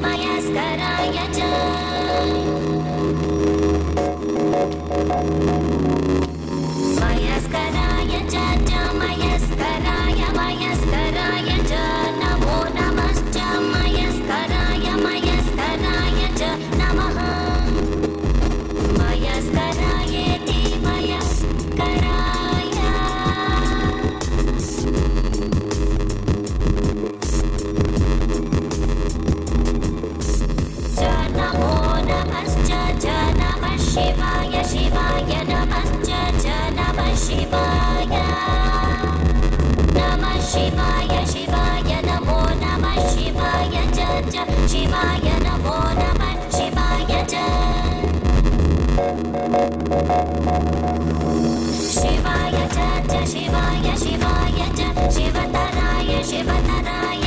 燃やすからやち शिवाय च शिवाय शिवाय च शिवतराय शिवतराय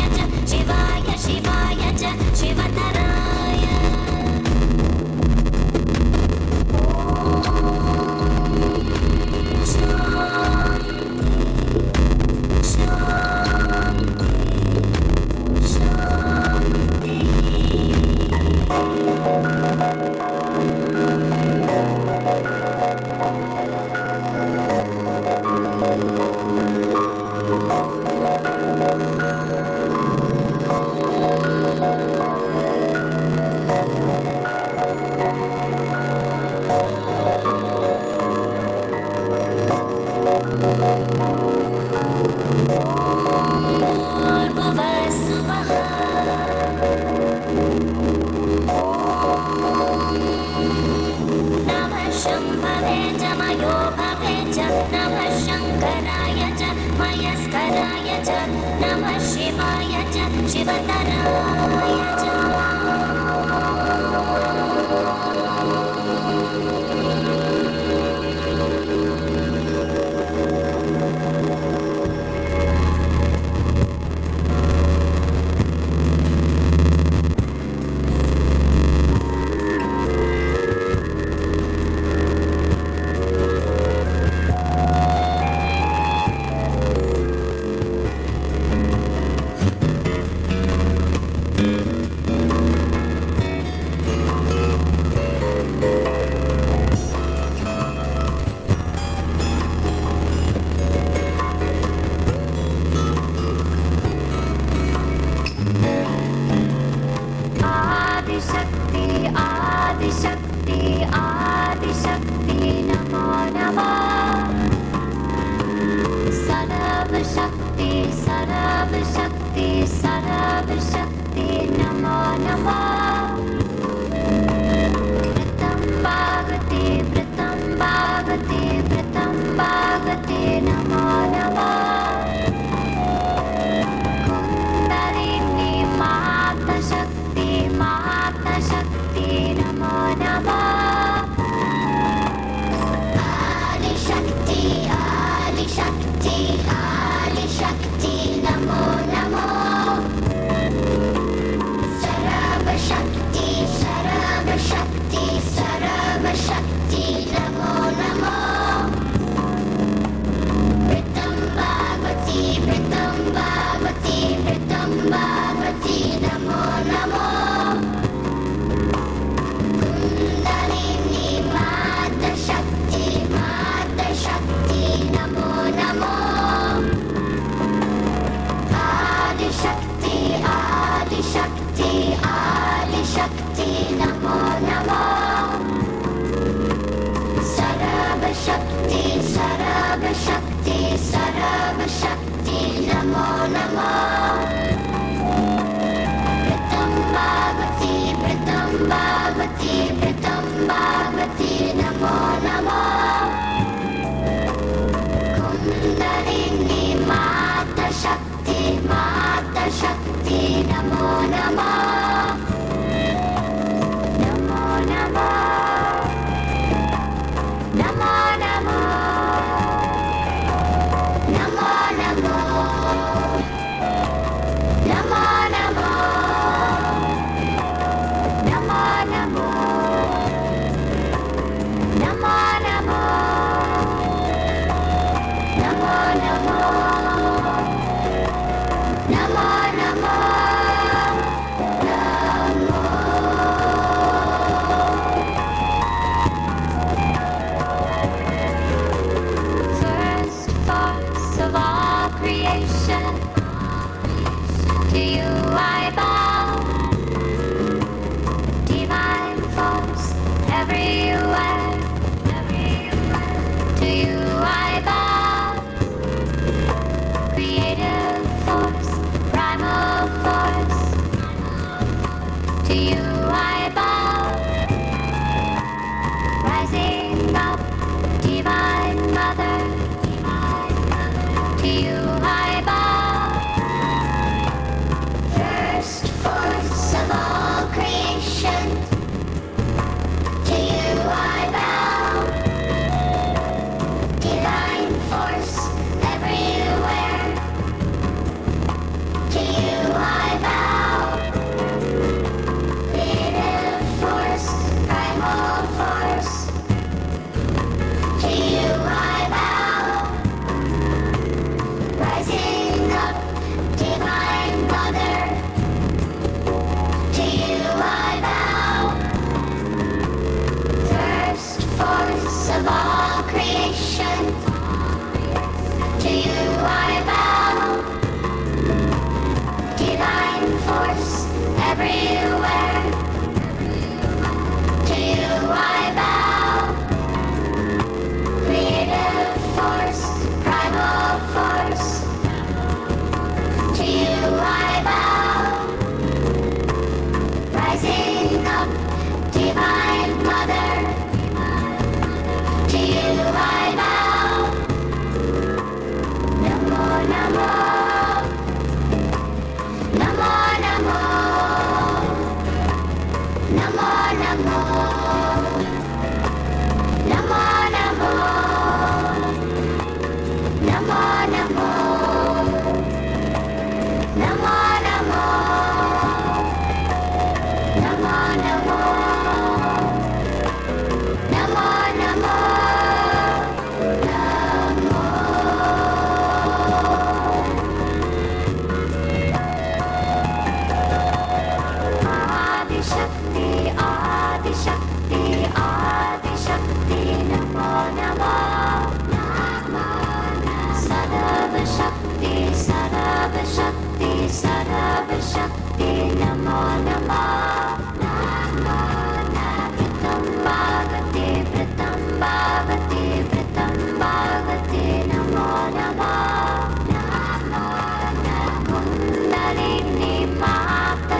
Panama.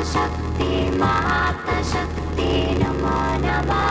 शक्ति महाशक्ति नमो नमः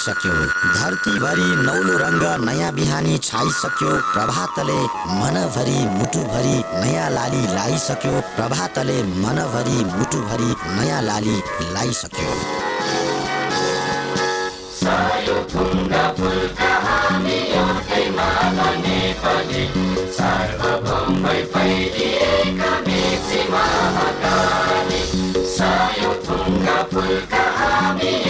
छाइसक्यो। धरतीभरि नौलो रङ्ग नयाँ बिहानी छाइसक्यो। प्रभातले मनभरि मुटुभरि नयाँ लाली लाइसक्यो। प्रभातले मनभरि मुटुभरि नयाँ लाली लाइसक्यो।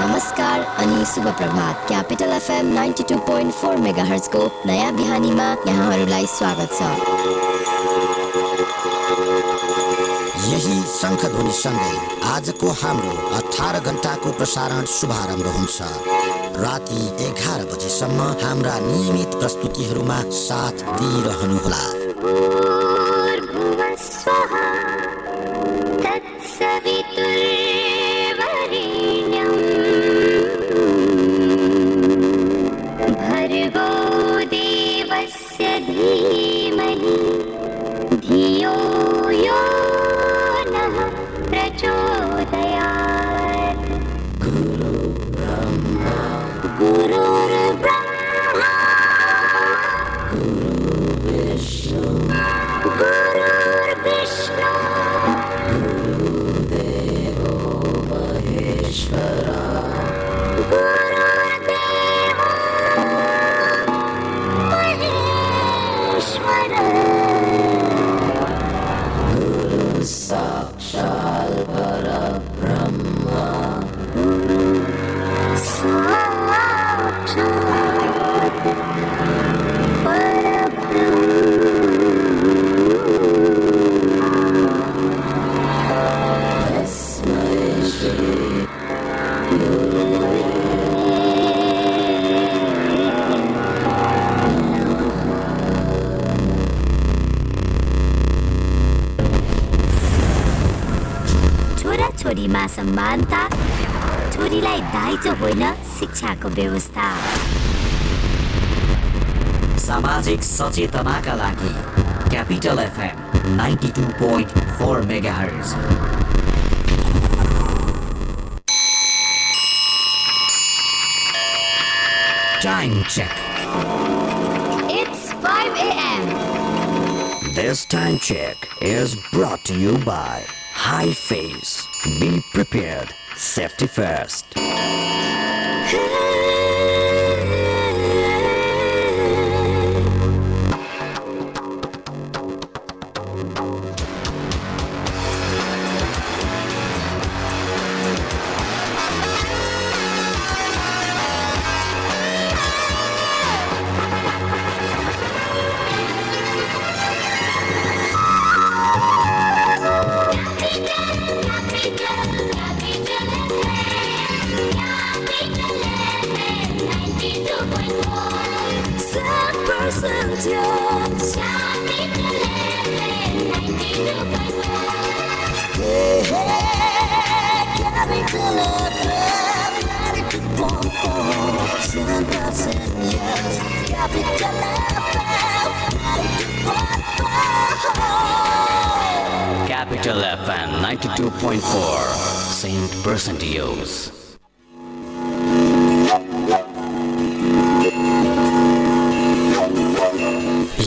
नमस्कार अनि शुभ प्रभात। Capital FM ninety two point four mega हर्चको नयाँ बिहानीमा यहाँहरूलाई स्वागत छ। यही शङ्खध्वनि सँगै आजको हाम्रो अठार घन्टाको प्रसारण शुभारम्भ हुन्छ। राति एघार बजेसम्म हाम्रा नियमित प्रस्तुतिहरूमा साथ दिइरहनुहोला। समानता छोरीलाई दाइजो होइन शिक्षाको व्यवस्था सामाजिक सचेतनाका लागि capital FM ninety two point four mega Time check. It's 5 a.m. This time check is brought to you by High phase. Be prepared. Safety first. Capital FM 92.4 Saint Percentios.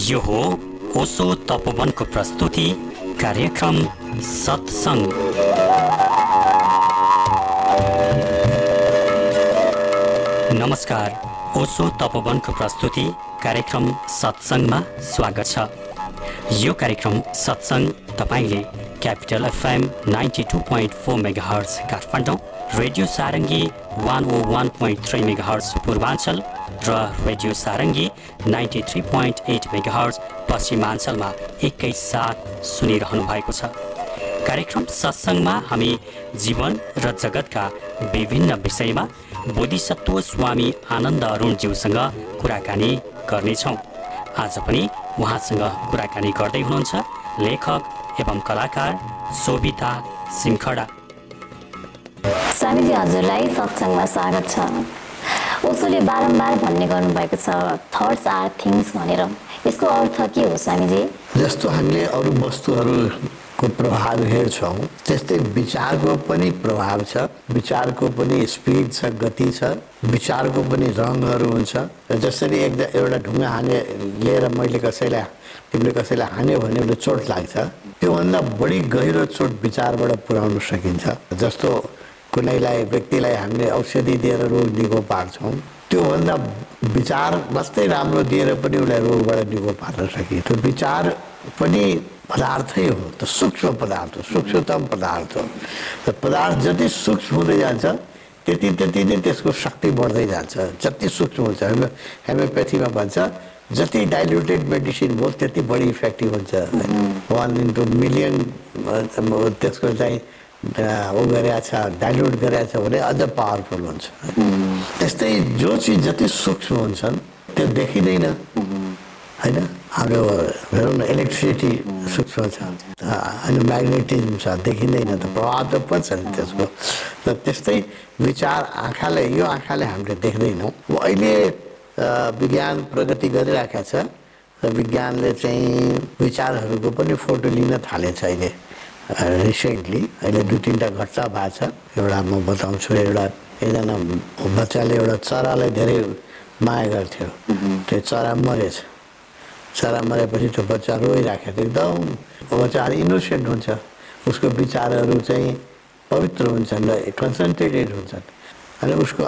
यो हो ओसो तपोवनको प्रस्तुति कार्यक्रम सत्सङ्ग। नमस्कार ओसो तपोवनको प्रस्तुति कार्यक्रम सत्सङ्गमा स्वागत छ। यो कार्यक्रम सत्सङ्ग तपाईँले capital FM ninety two point four mega hertz Kathmandu radio Sarangi one O one point three mega hertz Purwanchal र radio Sarangi ninety three point eight mega hertz पश्चिमाञ्चलमा एकैसाथ सुनिरहनु भएको छ। कार्यक्रम सत्सङ्गमा हामी जीवन र जगतका विभिन्न विषयमा बोधिसत्व स्वामी आनन्द अरुणज्यूसँग कुराकानी गर्नेछौँ। आज पनि उहाँसँग कुराकानी गर्दै हुनुहुन्छ लेखक एवं कलाकार शोभिता सिमखडा स्वामीजी हजुरलाई सत्सङ्गमा स्वागत छ। ओसोले बारम्बार भन्ने गर्नुभएको छ थट्स आर थिङ्स भनेर। यसको अर्थ के हो स्वामीजी जस्तो हामीले अरू वस्तुहरूको प्रभाव हेर्छौँ त्यस्तै विचारको पनि प्रभाव छ। विचारको पनि स्पिड छ गति छ। विचारको पनि रङहरू हुन्छ। र जसरी एक एउटा ढुङ्गा हाने लिएर मैले कसैलाई तिमीले कसैलाई हान्यो भने उसले चोट लाग्छ। त्योभन्दा बढी गहिरो चोट विचारबाट पुर्याउन सकिन्छ। जस्तो कुनैलाई व्यक्तिलाई हामीले औषधि दिएर रोग निको पार्छौँ त्योभन्दा विचार मात्रै राम्रो दिएर पनि उसलाई रोगबाट निको पार्न सकिन्छ त्यो विचार पनि पदार्थै हो त सूक्ष्म पदार्थ हो सूक्ष्मतम पदार्थ हो। र पदार्थ जति सूक्ष्म हुँदै जान्छ त्यति त्यति नै त्यसको शक्ति बढ्दै जान्छ। जति सूक्ष्म हुन्छ हेमे हेमियोप्याथीमा भन्छ जति डाइल्युटेड मेडिसिन भयो त्यति बढी इफेक्टिभ हुन्छ। वान इन्टु मिलियन त्यसको चाहिँ ऊ गरेको छ डाइल्युट गरेको छ भने अझ पावरफुल हुन्छ। त्यस्तै जो चिज जति सूक्ष्म हुन्छन् त्यो देखिँदैन। होइन? हाम्रो हेरौँ न इलेक्ट्रिसिटी सूक्ष्म छ। अनि म्याग्नेटिजम छ देखिँदैन त प्रभाव त पर्छ नि त्यसको। र त्यस्तै विचार आँखाले यो आँखाले हामीले देख्दैनौँ। अहिले विज्ञान प्रगति गरिरहेका छ। र विज्ञानले चाहिँ विचारहरूको पनि फोटो लिन थालेछ अहिले। रिसेन्टली अहिले दुई तिनवटा घटना भएको छ। एउटा म बताउँछु एउटा एकजना बच्चाले एउटा चरालाई धेरै माया गर्थ्यो। त्यो चरा मरेछ। चरा मरेपछि त्यो बच्चा रोइराखेको थियो एकदम बच्चा इनोसेन्ट हुन्छ। उसको विचारहरू चाहिँ पवित्र हुन्छन् र कन्सन्ट्रेटेड हुन्छन्। अनि उसको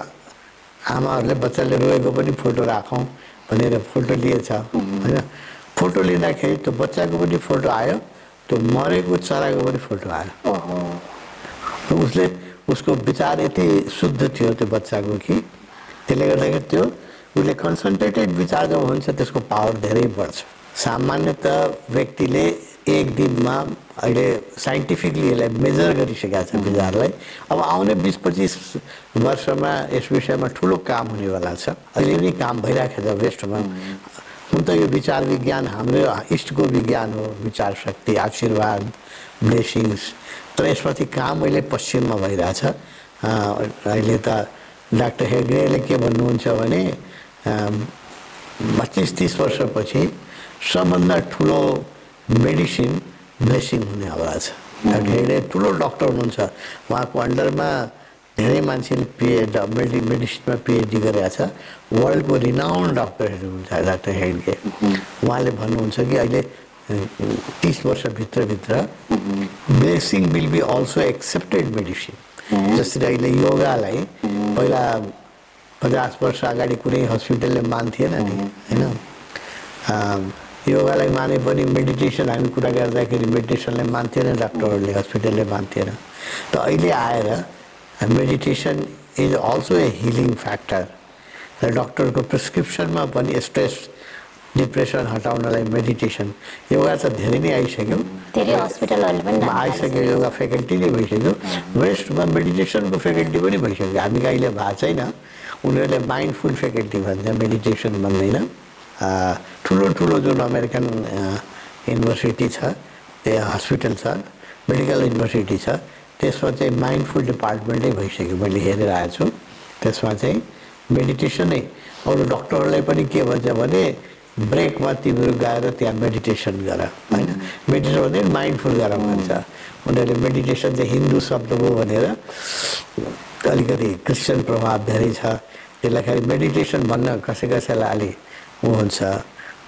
आमाहरूले बच्चाले रोएको पनि फोटो राखौँ भनेर फोटो लिएछ। होइन फोटो लिँदाखेरि त्यो बच्चाको पनि फोटो आयो। त्यो मरेको चराको पनि फोटो आयो उसले उसको विचार यति शुद्ध थियो त्यो बच्चाको कि त्यसले गर्दाखेरि त्यो उसले कन्सन्ट्रेटेड विचार जब हुन्छ त्यसको पावर धेरै बढ्छ। सामान्यत व्यक्तिले एक दिनमा अहिले साइन्टिफिकली यसलाई मेजर गरिसकेका छ विचारलाई। अब आउने बिस पच्चिस वर्षमा यस विषयमा ठुलो काम हुनेवाला छ। अहिले पनि काम भइरहेको छ वेस्टमा। हुन त यो विचार विज्ञान हाम्रो इष्टको विज्ञान हो विचार शक्ति आशीर्वाद ब्लेसिङ्स तर यसमाथि काम अहिले पश्चिममा भइरहेछ। अहिले त डाक्टर हेगडेले के भन्नुहुन्छ भने पच्चिस तिस वर्षपछि सबभन्दा ठुलो मेडिसिन ब्लेसिङ हुनेवाला छ। डाक्टर हेगडे ठुलो डक्टर हुनुहुन्छ। उहाँको अन्डरमा धेरै मान्छेले पिए मेडि मेडिसिनमा पिएचडी गरेका छ। वर्ल्डको रिनाउन्ड डक्टरहरू हुन्छ डाक्टर हेगडे उहाँले भन्नुहुन्छ कि अहिले तिस वर्षभित्रभित्र blessing will be also accepted medicine जसरी अहिले योगालाई पहिला पचास वर्ष अगाडि कुनै हस्पिटलले मान्थेन नि होइन? योगालाई माने पनि मेडिटेसन हामी कुरा गर्दाखेरि मेडिटेसनलाई मान्थेन डाक्टरहरूले हस्पिटलले मान्थेन। त अहिले आएर meditation is also a healing factor र डक्टरको प्रिस्क्रिप्सनमा पनि स्ट्रेस डिप्रेसन हटाउनलाई मेडिटेसन योगा त धेरै नै आइसक्यो आइसक्यो योगा फ्याकल्टी नै भइसक्यो वेस्टमा मेडिटेसनको फ्याकल्टी पनि भइसक्यो हामी कहिले भएको छैन उनीहरूले माइन्डफुल फ्याकल्टी भन्छ मेडिटेसन भन्दैन ठुलो ठुलो जुन अमेरिकन युनिभर्सिटी छ त्यो हस्पिटल छ मेडिकल युनिभर्सिटी छ त्यसमा चाहिँ माइन्डफुल डिपार्टमेन्टै भइसक्यो मैले हेरेर आएको छु। त्यसमा चाहिँ मेडिटेसनै अरू डक्टरहरूलाई पनि के भन्छ भने ब्रेकमा तिमीहरू गएर त्यहाँ मेडिटेसन गर होइन? मेडिटेसन भने माइन्डफुल गर भन्छ। उनीहरूले मेडिटेसन चाहिँ हिन्दू शब्द हो भनेर अलिकति क्रिस्चियन प्रभाव धेरै छ। त्यसलाई खालि मेडिटेसन भन्न कसै कसैलाई अलिक ऊ हुन्छ।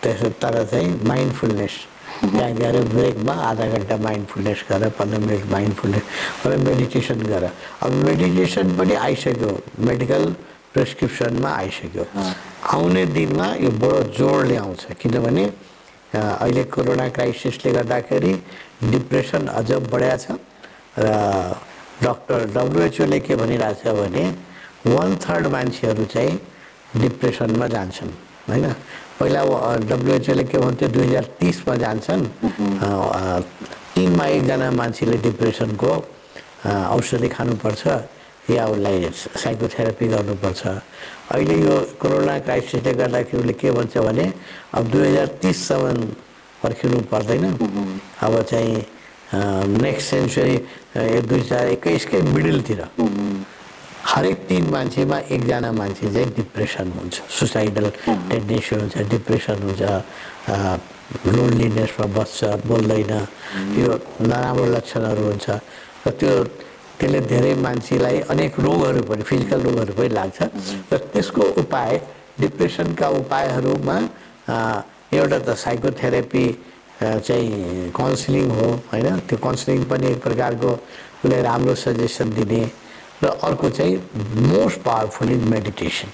त्यसो तर चाहिँ माइन्डफुलनेस त्यहाँ गएर ब्रेकमा आधा घन्टा माइन्डफुलनेस गर पन्ध्र मिनट माइन्डफुलनेस र मेडिटेसन गर अब मेडिटेसन पनि आइसक्यो मेडिकल प्रेसक्रिप्सनमा आइसक्यो आउने दिनमा यो बडो जोडले आउँछ किनभने अहिले कोरोना क्राइसिसले गर्दाखेरि डिप्रेसन अझ बढ्या छ र डक्टर डब्लुएचओले के भनिरहेछ भने वान थर्ड मान्छेहरू चाहिँ डिप्रेसनमा जान्छन् होइन पहिला डब्लुएचओले के भन्थ्यो दुई हजार तिसमा जान्छन्। तिनमा एकजना मान्छेले डिप्रेसनको औषधि खानुपर्छ। या उसलाई साइकोथेरापी गर्नुपर्छ। अहिले यो कोरोना क्राइसिसले गर्दाखेरि उसले के भन्छ भने अब दुई हजार तिससम्म पर्खिनु पर्दैन। अब चाहिँ नेक्स्ट सेन्चुरी दुई हजार एक्काइसकै मिडलतिर हरेक तिन मान्छेमा एकजना मान्छे चाहिँ डिप्रेसन हुन्छ। सुसाइडल टेन्डेन्सी हुन्छ डिप्रेसन हुन्छ लोनलिनेसमा बस्छ बोल्दैन। यो नराम्रो लक्षणहरू हुन्छ। र त्यो त्यसले धेरै मान्छेलाई अनेक रोगहरू पनि फिजिकल रोगहरू पनि लाग्छ। र त्यसको उपाय डिप्रेसनका उपायहरूमा एउटा त साइकोथेरापी चाहिँ काउन्सिलिङ हो होइन? त्यो काउन्सिलिङ पनि एक प्रकारको उसलाई राम्रो सजेसन दिने र अर्को चाहिँ मोस्ट पावरफुल इज मेडिटेसन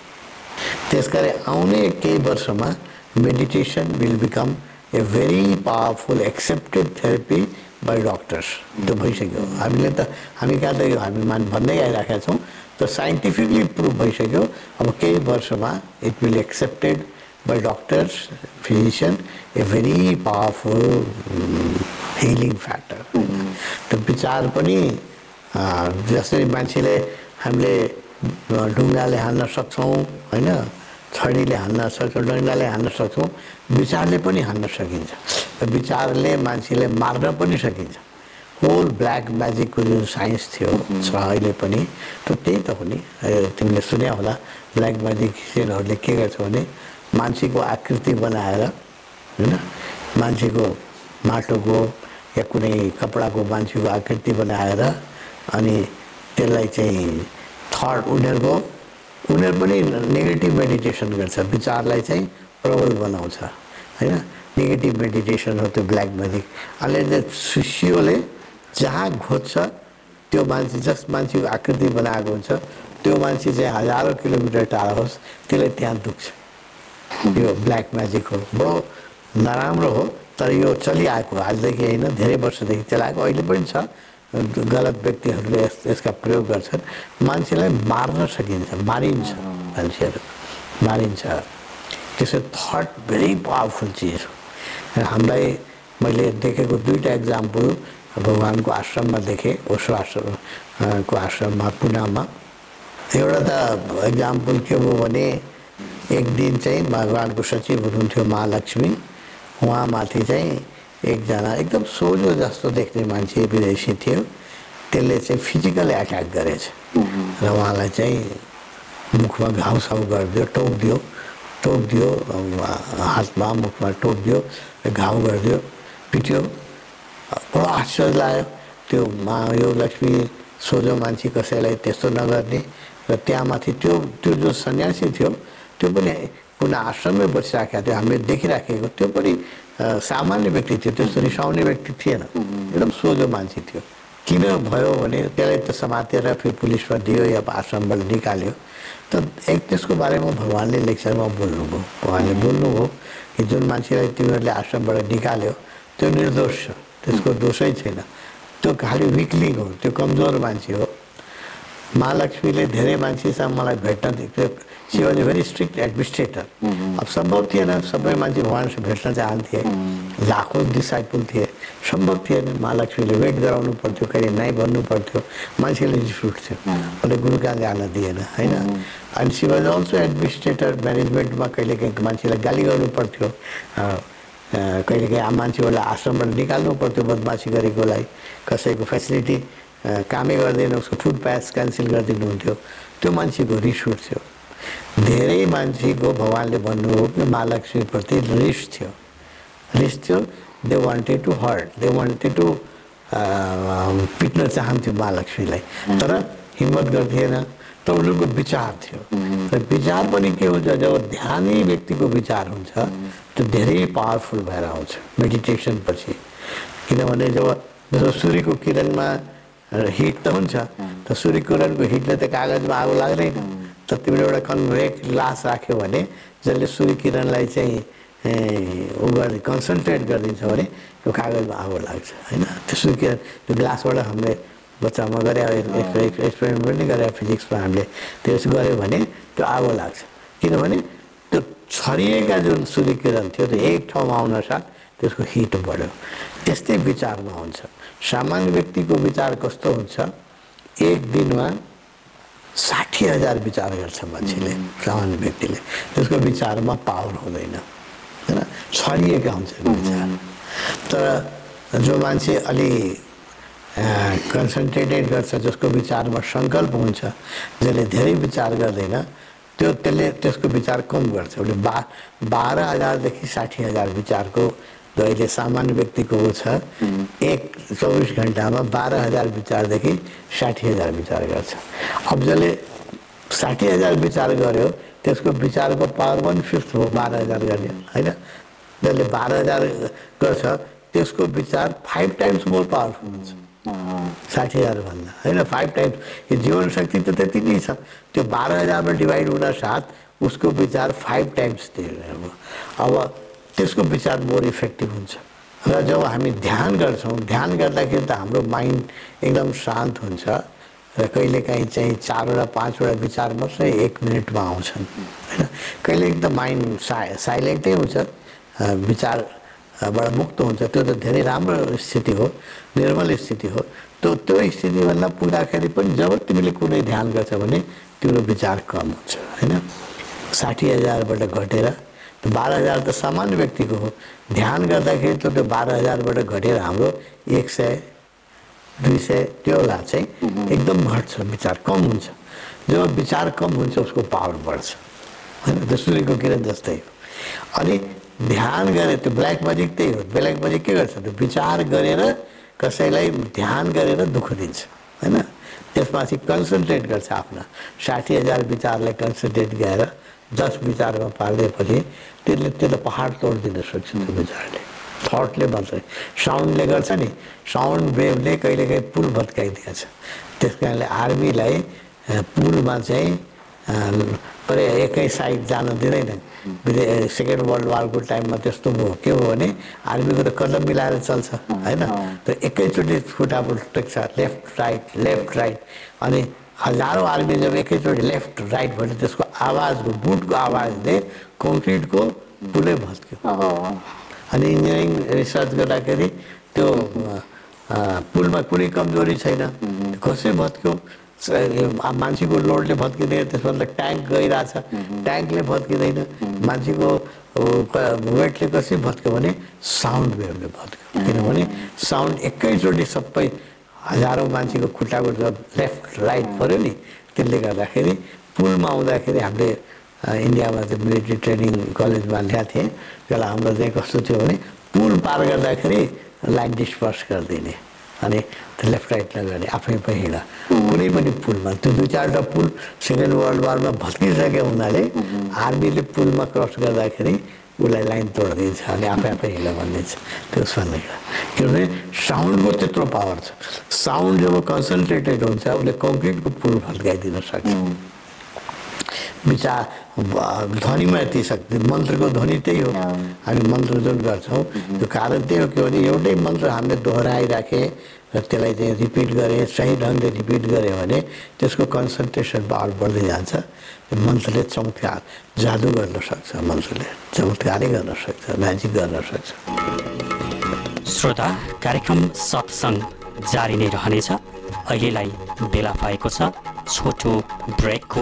त्यस कारण आउने केही वर्षमा meditation will become a very powerful accepted therapy by doctors त्यो भइसक्यो हामीले त हामी कहाँ त यो हामी मान भन्दै आइरहेका छौँ त साइन्टिफिकली प्रुभ भइसक्यो अब केही वर्षमा it will accepted by doctors physician a very powerful healing factor त्यो विचार पनि जसरी मान्छेले हामीले ढुङ्गाले हान्न सक्छौँ होइन? छडीले हान्न सक्छौँ डन्डाले हान्न सक्छौँ विचारले पनि हान्न सकिन्छ। विचारले मान्छेले मार्न पनि सकिन्छ। होल ब्ल्याक म्याजिकको जुन साइन्स थियो छ अहिले पनि त त्यही त हो नि। तिमीले सुन्या होला ब्ल्याक म्याजिसियनहरूले के गर्छ भने मान्छेको आकृति बनाएर होइन? मान्छेको माटोको या कुनै कपडाको मान्छेको आकृति बनाएर अनि त्यसलाई चाहिँ थट उनीहरूको उनीहरू पनि नेगेटिभ मेडिटेसन गर्छ। विचारलाई चाहिँ प्रबल बनाउँछ होइन? नेगेटिभ मेडिटेसन हो त्यो ब्ल्याक म्याजिक अहिले शिष्यले जहाँ खोज्छ त्यो मान्छे जस मान्छेको आकृति बनाएको हुन्छ त्यो मान्छे चाहिँ हजारौँ किलोमिटर टाढा होस् त्यसलाई त्यहाँ दुख्छ। यो ब्ल्याक म्याजिक हो। बडो नराम्रो हो तर यो चलिआएको आजदेखि होइन धेरै वर्षदेखि चलाएको। अहिले पनि छ। गलत व्यक्तिहरूले यस यसका प्रयोग गर्छन्। मान्छेलाई मार्न सकिन्छ मारिन्छ मान्छेहरू मारिन्छ। त्यसो थट भेरी पावरफुल चिज हो। हामीलाई मैले देखेको दुईवटा इक्जाम्पल भगवान्को आश्रममा देखेँ ओसो आश्रम आश्रममा पुनामा। एउटा त इक्जाम्पल के हो भने एक दिन चाहिँ भगवान्को सचिव हुनुहुन्थ्यो महालक्ष्मी। उहाँमाथि चाहिँ एकजना एकदम सोझो जस्तो देख्ने मान्छे विदेशी थियो। त्यसले चाहिँ फिजिकल एट्याक गरेछ। र उहाँलाई चाहिँ मुखमा घाउ साउ गरिदियो टोकिदियो। टोकिदियो हातमा मुखमा टोकिदियो र घाउ गरिदियो। पिट्यो। बडो आश्चर्य लाग्यो। त्यो मा यो लक्ष्मी सोझो मान्छे कसैलाई त्यस्तो नगर्ने। र त्यहाँ माथि त्यो त्यो जो सन्यासी थियो त्यो पनि कुनै आश्रममै बसिराखेको थियो। हामीले देखिराखेको त्यो पनि सामान्य व्यक्ति थियो त्यस्तो रिसाउने व्यक्ति थिएन एकदम सोझो मान्छे थियो किन भयो भने त्यसलाई त समातेर फेरि पुलिसमा दियो या आश्रमबाट निकाल्यो त एक त्यसको बारेमा भगवान्ले लेक्चरमा बोल्नुभयो उहाँले बोल्नुभयो कि जुन मान्छेलाई तिमीहरूले आश्रमबाट निकाल्यो त्यो निर्दोष छ त्यसको दोषै छैन त्यो खालि विकलिङ हो त्यो कमजोर मान्छे हो महालक्ष्मीले धेरै मान्छेसँग मलाई भेट्न she was a very strict administrator अब सम्भव थिएन सबै मान्छे भगवान्सँग भेट्न चाहन्थे लाखौँ डिसाइपल थिए। सम्भव थिएन महालक्ष्मीले वेट गराउनु पर्थ्यो कहिले नै भन्नु पर्थ्यो। मान्छेले रिस उठ्थ्यो उसले गुरु कहाँ जान दिएन होइन? अनि सी वाज अल्सो एडमिनिस्ट्रेटर म्यानेजमेन्टमा कहिले काहीँ मान्छेलाई गाली गर्नु पर्थ्यो। कहिले काहीँ आम मान्छेहरूलाई आश्रमबाट निकाल्नु पर्थ्यो बदमासी गरेकोलाई। कसैको फेसिलिटी कामै गर्दैन उसको फुड पास क्यान्सल गरिदिनुहुन्थ्यो। त्यो मान्छेको रिस उठ्थ्यो। धेरै मान्छेको भगवान्ले भन्नुभयो कि महालक्ष्मीप्रति रिस थियो। रिस थियो they wanted to hurt they wanted to पिट्न चाहन्थ्यो महालक्ष्मीलाई तर हिम्मत गर्थेन त उनीहरूको विचार थियो। र विचार पनि के हुन्छ जब ध्यानी व्यक्तिको विचार हुन्छ त्यो धेरै पावरफुल भएर आउँछ मेडिटेसन पछि। किनभने जब जब सूर्यको किरणमा हिट त हुन्छ त सूर्य किरणको हिटले त कागजमा आगो लाग्दैन। त तिमीले एउटा कन्भेक्ट ग्लास राख्यो भने जसले सूर्य किरणलाई चाहिँ उ गर्ने कन्सन्ट्रेट गरिदिन्छ भने त्यो कागजमा आगो लाग्छ होइन? त्यो सूर्य त्यो ग्लासबाट हामीले बच्चामा गरे एक्सपेरिमेन्ट पनि गरे फिजिक्समा हामीले त्यसो गऱ्यो भने त्यो आगो लाग्छ। किनभने त्यो छरिएका जुन सूर्य किरण थियो त्यो एक ठाउँमा आउन साथ त्यसको हिट बढ्यो। त्यस्तै विचारमा हुन्छ। सामान्य व्यक्तिको विचार कस्तो हुन्छ? एक दिनमा साठी हजार विचार गर्छ मान्छेले सामान्य व्यक्तिले। त्यसको विचारमा पावर हुँदैन। होइन? छरिएका हुन्छन् विचार। तर जो मान्छे अलि कन्सन्ट्रेटेड गर्छ जसको विचारमा सङ्कल्प हुन्छ जसले धेरै विचार गर्दैन त्यो त्यसले त्यसको विचार कम गर्छ। उसले बा बाह्र हजारदेखि साठी हजार विचारको जो अहिले सामान्य व्यक्तिको छ एक चौबिस घन्टामा बाह्र हजार विचारदेखि साठी हजार विचार गर्छ। अब जसले साठी हजार विचार गर्यो त्यसको विचारको पावर वान फिफ्थ हो बाह्र हजार गर्ने होइन? जसले बाह्र हजार गर्छ त्यसको विचार फाइभ टाइम्स मोर पावरफुल हुन्छ। साठी हजारभन्दा होइन? फाइभ टाइम्स यो जीवन शक्ति त त्यति नै छ। त्यो बाह्र हजारमा डिभाइड हुन साथ उसको विचार फाइभ टाइम्स अब त्यसको विचार मोर इफेक्टिभ हुन्छ। र जब हामी ध्यान गर्छौँ ध्यान गर्दाखेरि त हाम्रो माइन्ड एकदम शान्त हुन्छ र कहिलेकाहीँ चाहिँ चारवटा पाँचवटा विचार मात्रै एक मिनटमा आउँछन् होइन? कहिले एकदम माइन्ड सा साइलेन्टै हुन्छ विचारबाट मुक्त हुन्छ। त्यो त धेरै राम्रो स्थिति हो निर्मल स्थिति हो। त्यो त्यो स्थितिभन्दा पुग्दाखेरि पनि जब तिमीले कुनै ध्यान गर्छ भने तिम्रो विचार कम हुन्छ होइन? साठी हजारबाट घटेर बाह्र हजार त सामान्य व्यक्तिको हो। ध्यान गर्दाखेरि त त्यो बाह्र हजारबाट घटेर हाम्रो एक सय दुई सय त्योलाई चाहिँ एकदम घट्छ विचार कम हुन्छ। जब विचार कम हुन्छ उसको पावर बढ्छ। होइन? त्यो सूर्यको किरण जस्तै हो। अनि ध्यान गरे त्यो ब्ल्याक म्याजिक त्यही हो। ब्ल्याक म्याजिक के गर्छ? त्यो विचार गरेर कसैलाई ध्यान गरेर दुःख दिन्छ। होइन? त्यसमाथि कन्सन्ट्रेट गर्छ आफ्ना। साठी हजार विचारलाई कन्सन्ट्रेट गएर दस विचारमा पारिदिएपछि त्यसले त्यसले पहाड तोडिदिन सक्छ त्यो विचारले। थटले मात्रै साउन्डले गर्छ नि। साउन्ड वेभले कहिलेकाहीँ पुल भत्काइदिएछ। त्यस कारणले आर्मीलाई पुलमा चाहिँ परे एकै साइड जान दिँदैन। विदे सेकेन्ड वर्ल्ड वारको टाइममा त्यस्तो भयो। के हो भने आर्मीको त कदम मिलाएर चल्छ होइन? त एकैचोटि खुट्टा टेक्छ लेफ्ट राइट लेफ्ट राइट। अनि हजारौँ आर्मी जब एकैचोटि लेफ्ट राइट भने त्यसको आवाजको बुटको आवाजले कङ्क्रिटको पुलै भत्क्यो। अनि इन्जिनियरिङ रिसर्च गर्दाखेरि त्यो पुलमा कुनै कमजोरी छैन। कसै भत्क्यो। मान्छेको लोडले भत्किँदैन त्यसमा त ट्याङ्क गइरहेछ। ट्याङ्कले भत्किँदैन। मान्छेको वेटले कसै भत्क्यो भने साउन्ड वेभले भत्क्यो। किनभने साउन्ड एकैचोटि सबै हजारौँ मान्छेको खुट्टाको जब लेफ्ट राइट पऱ्यो नि त्यसले गर्दाखेरि पुलमा आउँदाखेरि हामीले इन्डियामा चाहिँ मिलिट्री ट्रेनिङ कलेजमा ल्याएको थिएँ। त्यसलाई हाम्रो चाहिँ कस्तो थियो भने पुल पार गर्दाखेरि लाइन डिस्पर्स गरिदिने। अनि लेफ्ट राइट नगर्ने आफै आफै हिँड। कुनै पनि पुलमा त्यो दुई चारवटा पुल सेकेन्ड वर्ल्ड वारमा भत्किसक्यो हुनाले आर्मीले पुलमा क्रस गर्दाखेरि उसलाई लाइन तोडिदिन्छ अनि आफै आफै हिँड भनिदिन्छ। त्यो किनभने साउन्डको त्यत्रो पावर छ। साउन्ड जब कन्सन्ट्रेटेड हुन्छ उसले कङ्क्रिटको पुल भत्काइदिन सक्छ। विचार ध्वनिमा यति शक्ति मन्त्रको ध्वनि त्यही हो। हामी मन्त्र जुन गर्छौँ त्यो कारण त्यही हो के भने एउटै मन्त्र हामीले दोहोऱ्याइराखेँ र त्यसलाई चाहिँ रिपिट गरेँ सही ढङ्गले रिपिट गऱ्यो भने त्यसको कन्सन्ट्रेसन पावर बढ्दै जान्छ। मन्त्रले चमत्कार जादु गर्न सक्छ मन्त्रले चमत्कारै गर्न सक्छ म्याजिक गर्न सक्छ। श्रोता कार्यक्रम सत्सङ्ग जारी नै रहनेछ। अहिलेलाई बेला भएको छ छोटो ब्रेकको।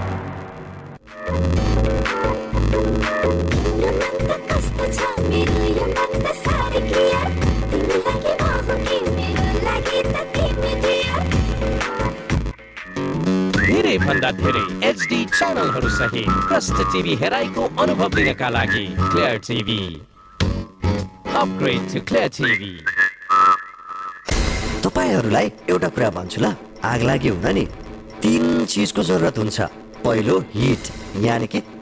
भन्दा धेरै एचडी टिभी अनुभव लिनका लागि clear TV upgrade to clear TV तपाईँहरूलाई एउटा कुरा भन्छु ल। आग लागि हुन नि। तिन चिजको जरुरत हुन्छ। पहिलो हिट यानि कि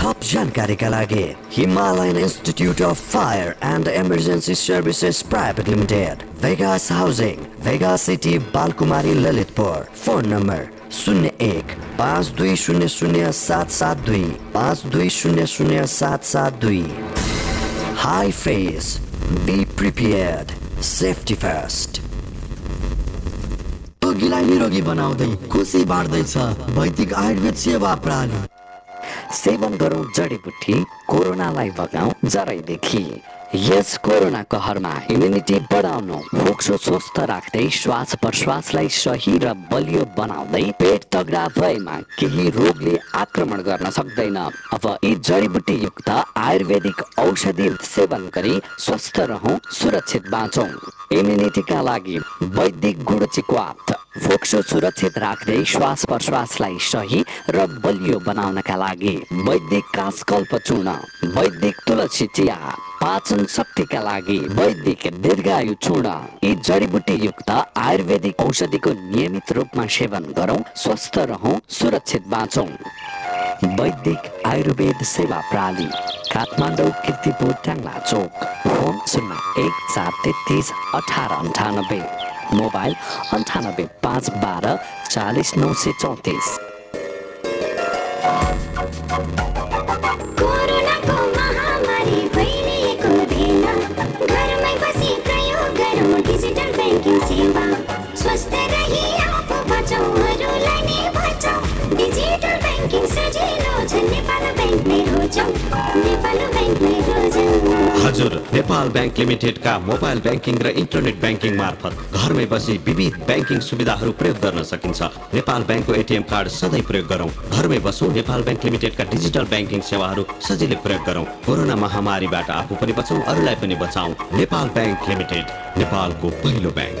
थप जानकारीका लागि Himalayan institute of fire and emergency services private limited Vegas housing Vega city Balkumari Lalitpur. Phone number शून्य एक पाँच दुई शून्य शून्य सात सात दुई पाँच दुई शून्य शून्य सात सात दुई। HIFES be prepared safety first निरोगी बनाउँदै खुसी बाँड्दैछ वैदिक आयुर्वेद सेवा प्रणाली सेवन गरौँ जडीबुट्टी कोरोनालाई भगाउँ जरैदेखि। यस कोरोना कहरमा इम्युनिटी बढाउनु फोक्सो स्वस्थ राख्दै श्वास प्रश्वासलाई सही र बलियो बनाउँदै पेट तगडा भएमा केही रोगले आक्रमण गर्न सक्दैन। अब यी जडीबुटी युक्त आयुर्वेदिक औषधि सेवन गरी स्वस्थ रहौँ सुरक्षित बाँचौँ। इम्युनिटीका लागि वैदिक गुण चिक्वात फोक्सो सुरक्षित राख्दै श्वास प्रश्वासलाई सही र बलियो बनाउनका लागि वैदिक कासकल्प चूर्ण वैदिक तुलसी चिया। पाचन शक्तिका लागि वैदिक दीर्घायु चूर्ण यी जडीबुटी युक्त आयुर्वेदिक औषधिको नियमित रूपमा सेवन गरौँ स्वस्थ रहौँ सुरक्षित बाँचौँ वैदिक आयुर्वेद सेवा प्रणाली काठमाडौँ किर्तिपुर ट्याङ्ला चोक फोन शून्य एक चार तेत्तिस अठार अन्ठानब्बे मोबाइल अन्ठानब्बे पाँच बाह्र चालिस नौ सय चौतिस डिजिटल ब्याङ्किङ सेवा स्वस्थ रही आफू बचाउ अरूलाई नै हजुर नेपाल ब्याङ्क लिमिटेडका मोबाइल ब्याङ्किङ र इन्टरनेट ब्याङ्किङ मार्फत घरमै बसी विविध ब्याङ्किङ सुविधाहरू प्रयोग गर्न सकिन्छ। नेपाल ब्याङ्कको एटिएम कार्ड सधैँ प्रयोग गरौँ। घरमै बसौँ नेपाल ब्याङ्क लिमिटेडका डिजिटल ब्याङ्किङ सेवाहरू सजिलै प्रयोग गरौँ। कोरोना महामारीबाट आफू पनि बचौँ अरूलाई पनि बचाउँ। नेपाल ब्याङ्क लिमिटेड नेपालको पहिलो ब्याङ्क।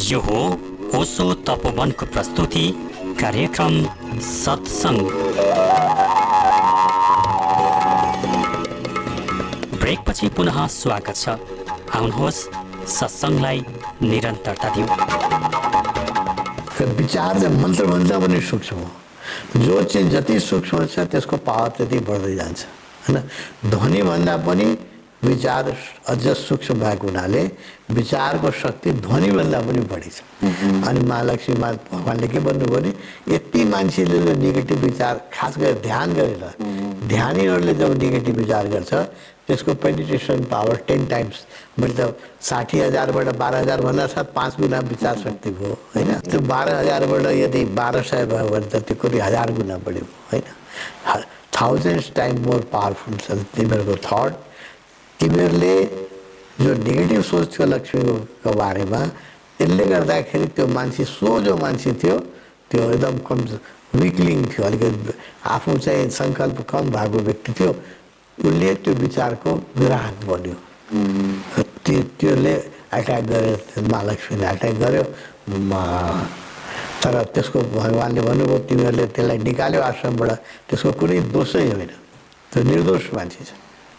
यो हो ओसो तपोवनको प्रस्तुति कार्यक्रम सत्सङ्ग। ब्रेकपछि पुनः स्वागत छ। आउनुहोस् सत्सङ्गलाई निरन्तरता दिउँ। विचार चाहिँ मन्त्रभन्दा पनि सूक्ष्म हो। जो चाहिँ जति सूक्ष्म छ त्यसको पावर त्यति बढ्दै जान्छ। होइन? ध्वनिभन्दा पनि विचार अझ सूक्ष्म भएको हुनाले विचारको शक्ति ध्वनिभन्दा पनि बढी छ। अनि महालक्ष्मी मा भगवान्ले के भन्नुभयो भने यति मान्छेले नेगेटिभ विचार खास गरेर ध्यान गरेर ध्यानीहरूले जब नेगेटिभ विचार गर्छ त्यसको पेनिट्रेसन पावर टेन टाइम्स मैले त साठी हजारबाट बाह्र हजार भन्दा साथ पाँच गुणा विचार शक्ति भयो होइन? त्यो बाह्र हजारबाट यदि बाह्र सय भयो भने त त्यो कति हजार गुणा बढ्यो होइन? थाउजन्ड टाइम मोर पावरफुल छ तिमीहरूको थट तिमीहरूले जो नेगेटिभ सोचको लक्ष्मीको बारेमा त्यसले गर्दाखेरि त्यो मान्छे सोझो मान्छे थियो त्यो एकदम कम विकलिङ थियो अलिकति आफू चाहिँ सङ्कल्प कम भएको व्यक्ति थियो उसले त्यो विचारको ग्राहक बन्यो त्यो त्योले एट्याक गर्यो महालक्ष्मीले एट्याक गर्यो तर त्यसको भगवान्ले भन्नुभयो तिमीहरूले त्यसलाई निकाल्यो आश्रमबाट त्यसको कुनै दोषै होइन त्यो निर्दोष मान्छे छ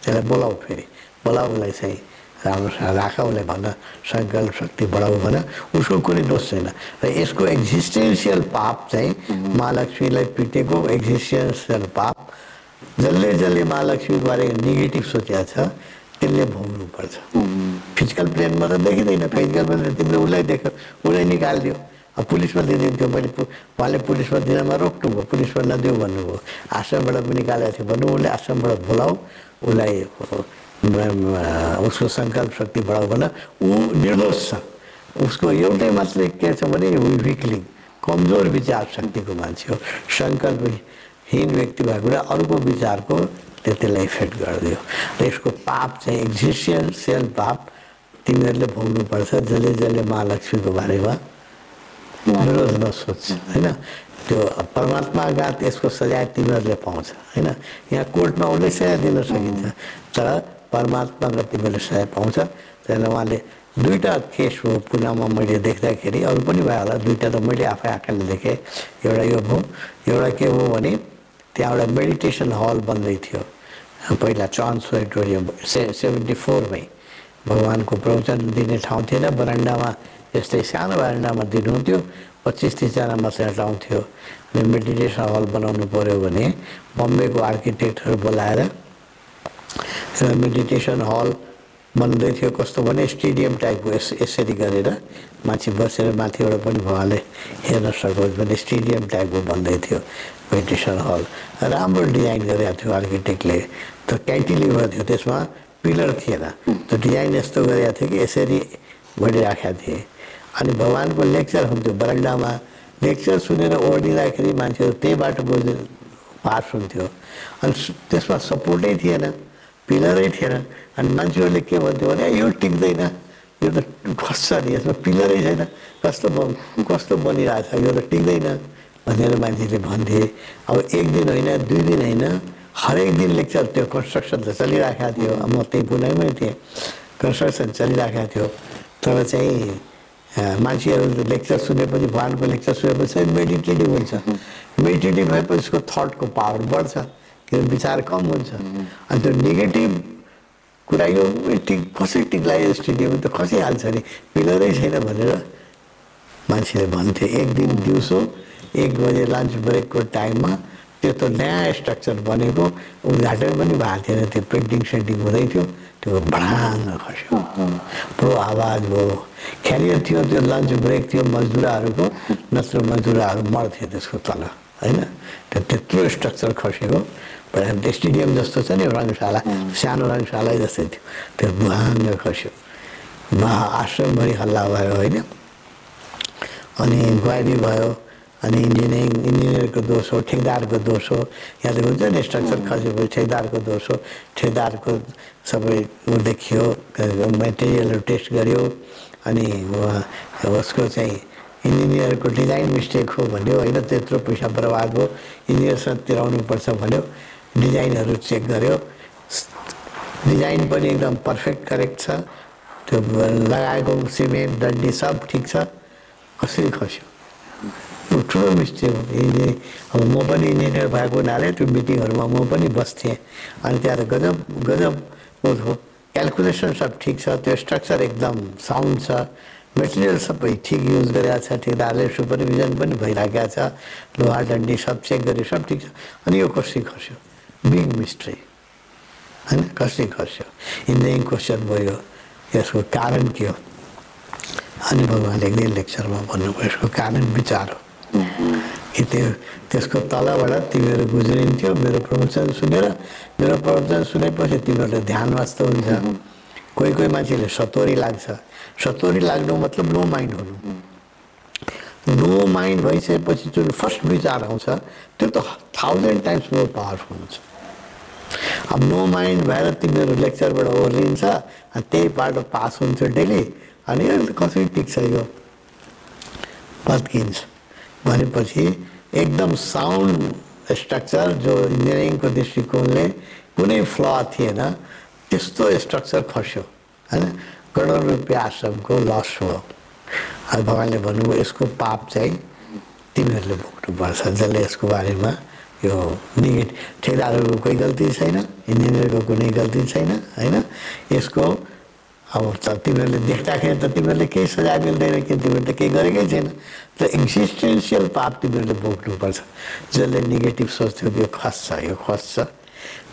त्यसलाई बोलाऊ फेरि बोलाऊ उसलाई चाहिँ राम्रोसँग राख उसलाई भन्न सङ्कल्प शक्ति बढाऊ भन उसको कुनै दोष छैन। र यसको एक्जिस्टेन्सियल पाप चाहिँ महालक्ष्मीलाई पिटेको एक्जिस्टेन्सियल पाप जसले जसले महालक्ष्मीबारे नेगेटिभ सोचेको छ त्यसले भोग्नुपर्छ। फिजिकल प्लेनमा त देखिँदैन फिजिकल प्लेनमा तिमीले उसलाई देख्यो उसलाई निकालिदियो। अब पुलिसमा दिइदिन्थ्यो मैले उहाँले पुलिसमा दिनमा रोक्नुभयो पुलिसमा नदियो भन्नुभयो। आश्रमबाट पनि निकालेको थियो भन्नु उसले आश्रमबाट बोलाऊ उसलाई उसको सङ्कल्प शक्ति बढाऊ भन ऊ निर्दोष छ उसको एउटै मात्रै के छ भने विकलिङ कमजोर विचार शक्तिको मान्छे हो। सङ्कल्पहीन व्यक्ति भएको र अर्को विचारको त्यसलाई इफेक्ट गरिदियो। र यसको पाप चाहिँ एक्जिस्टेन्सियल पाप तिमीहरूले भोग्नुपर्छ जसले जसले महालक्ष्मीको बारेमा विरोध नसोच होइन? त्यो परमात्माघात यसको सजाय तिमीहरूले पाउँछ होइन? यहाँ कोर्टमा उसले सजाय दिन सकिन्छ। तर परमात्माको तिमीहरूले सजाय पाउँछ त्यसलाई उहाँले दुईवटा केस हो पुनामा मैले देख्दाखेरि अरू पनि भयो होला दुईवटा त मैले आफै आँखाले देखेँ। एउटा यो भयो एउटा के हो भने त्यहाँ एउटा मेडिटेसन हल बन्दै थियो। पहिला चान्स अडिटोरियम से सेभेन्टी फोरमै भगवान्को प्रवचन दिने ठाउँ थिएन बरन्डामा यस्तै सानो बारेन्डामा दिनुहुन्थ्यो पच्चिस तिसजना मात्रै हटाउँथ्यो अनि मेडिटेसन हल बनाउनु पऱ्यो भने बम्बेको आर्किटेक्टहरू बोलाएर मेडिटेसन हल बन्दै थियो कस्तो भने स्टेडियम टाइपको यस यसरी गरेर माथि बसेर माथिबाट पनि भवाले हेर्न सकोस् भने स्टेडियम टाइपको बन्दै थियो मेडिटेसन हल राम्रो डिजाइन गरेको थियो आर्किटेक्टले त क्यान्टिलिभर थियो त्यसमा पिलर थिएन। त्यो डिजाइन यस्तो गरेको थियो कि यसरी बढिराखेका थिए। अनि भगवान्को लेक्चर हुन्थ्यो बरन्डामा। लेक्चर सुनेर ओर्लिँदाखेरि मान्छेहरू त्यही बाटो पास हुन्थ्यो। अनि त्यसमा सपोर्टै थिएन। पिलरै थिएन अनि मान्छेहरूले के भन्थ्यो भने यो टिक्दैन यो त खस्छ नि यसमा पिलरै छैन कस्तो कस्तो बनिरहेछ यो त टिक्दैन भनेर मान्छेले भन्थे अब एक दिन होइन दुई दिन होइन हरेक दिन लेक्चर त्यो कन्स्ट्रक्सन त चलिरहेको थियो म त्यही पुणेमै थिएँ कन्स्ट्रक्सन चलिरहेको थियो तर चाहिँ मान्छेहरू लेक्चर सुनेपछि भगवान्को लेक्चर सुनेपछि मेडिटेटिभ हुन्छ मेडिटेटिभ भएपछि उसको थटको पावर बढ्छ किनभने विचार कम हुन्छ। अनि त्यो नेगेटिभ कुरा यो टिक कसरी टिक्ला यो स्टेडियम त खसिहाल्छ नि। पिलरै छैन भनेर मान्छेले भन्थे एक दिन दिउँसो एक बजे लन्च ब्रेकको टाइममा त्यो त नयाँ स्ट्रक्चर बनेको उद्घाटन पनि भएको थिएन त्यो पेन्टिङ सेन्टिङ हुँदै थियो त्यो भडाङ्ग खस्यो। पुरो आवाज भयो। क्यारियर थियो त्यो लन्च ब्रेक थियो मजदुराहरूको नत्र मजदुराहरू मर्थ्यो त्यसको तल होइन? त्यो त्यत्रो स्ट्रक्चर खसेको भएर स्टेडियम जस्तो छ नि रङशाला सानो रङशाला जस्तै थियो त्यो भुवाङ्ग खस्यो महा आश्रमभरि हल्ला भयो होइन अनि ग्वारी भयो अनि इन्जिनियरिङ इन्जिनियरको दोष हो ठेकदारको दोष हो यहाँ त हुन्छ नि स्ट्रक्चर खसेपछि ठेकदारको दोष हो ठेकदारको सबै ऊ देखियो मेटेरियलहरू टेस्ट गर्यो अनि उसको चाहिँ इन्जिनियरको डिजाइन मिस्टेक हो भन्यो होइन त्यत्रो पैसा बर्बाद भयो इन्जिनियरसँग तिराउनुपर्छ भन्यो डिजाइनहरू चेक गर्यो। डिजाइन पनि एकदम पर्फेक्ट करेक्ट छ। त्यो लगाएको सिमेन्ट डन्डी सब ठिक छ। कसरी खस्यो? ठुलो मिस्टेक हो। अब म पनि इन्जिनियर भएको हुनाले त्यो मिटिङहरूमा म पनि बस्थेँ। अनि त्यहाँ गजब गजब हो। क्यालकुलेसन सब ठिक छ। त्यो स्ट्रक्चर एकदम साउन्ड छ। मेटेरियल सबै ठिक युज गरेका छ। ठेकदारले सुपरभिजन पनि भइरहेको छ। लोहा डन्डी सब चेक गऱ्यो सब ठिक छ। अनि यो कसरी खस्यो? बिग मिस्ट्री होइन? कसरी खस्यो इन्जिनियरिङ क्वेसन भयो यसको कारण के हो? अनि भगवान्ले दिन लेक्चरमा भन्नुभयो यसको कारण विचार हो। कि त्यो त्यसको तलबाट तिमीहरू गुज्रिन्थ्यो मेरो प्रवचन सुनेर मेरो प्रवचन सुनेपछि तिमीहरूलाई ध्यान वास्त हुन्छ। कोही कोही मान्छेले सतोरी लाग्छ। सतोरी लाग्नु मतलब नो माइन्ड हुनु। नो माइन्ड भइसकेपछि जुन फर्स्ट विचार आउँछ त्यो त थाउजन्ड टाइम्स मोर पावरफुल हुन्छ। अब नो माइन्ड भएर तिमीहरू लेक्चरबाट ओर्लिन्छ अनि त्यही बाटो पास हुन्छ डेली अनि कसरी टिक्छ यो? पत्किन्छ भनेपछि एकदम साउन्ड स्ट्रक्चर जो इन्जिनियरिङको दृष्टिकोणले कुनै फ्ल थिएन त्यस्तो स्ट्रक्चर खस्यो होइन? करोड रुपियाँ आश्रमको लस हो। भगवान्ले भन्नुभयो यसको पाप चाहिँ तिमीहरूले भोग्नुपर्छ जसले यसको बारेमा यो नेगेटिभ ठेकदारहरूको कोही गल्ती छैन इन्जिनियरको कुनै गल्ती छैन होइन? यसको अब त तिमीहरूले देख्दाखेरि त तिमीहरूले केही सजाय मिल्दैन कि तिमीहरूले केही गरेकै छैन। त एक्जिस्टेन्सियल पाप तिमीहरूले भोग्नुपर्छ। जसले नेगेटिभ सोच्थ्यो त्यो खस्छ यो खस्छ।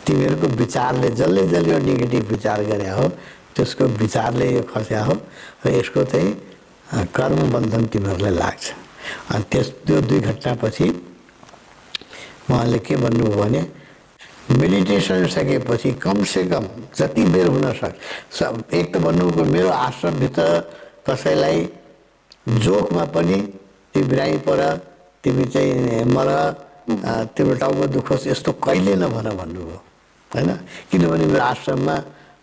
तिमीहरूको विचारले जसले जसले यो नेगेटिभ विचार गरे हो त्यसको विचारले यो खस्या हो र यसको चाहिँ अ, कर्म बन्धन तिमीहरूलाई लाग्छ। अनि त्यस त्यो दुई घटनापछि उहाँले के भन्नुभयो भने मेडिटेसन सकेपछि कमसेकम जति बेर हुन सक्छ सब एक त भन्नुभयो मेरो आश्रमभित्र कसैलाई जोकमा पनि तिमी बिरामी पर तिमी चाहिँ मर तिम्रो टाउको दुखोस् यस्तो कहिले नभन भन्नुभयो। होइन? किनभने मेरो आश्रममा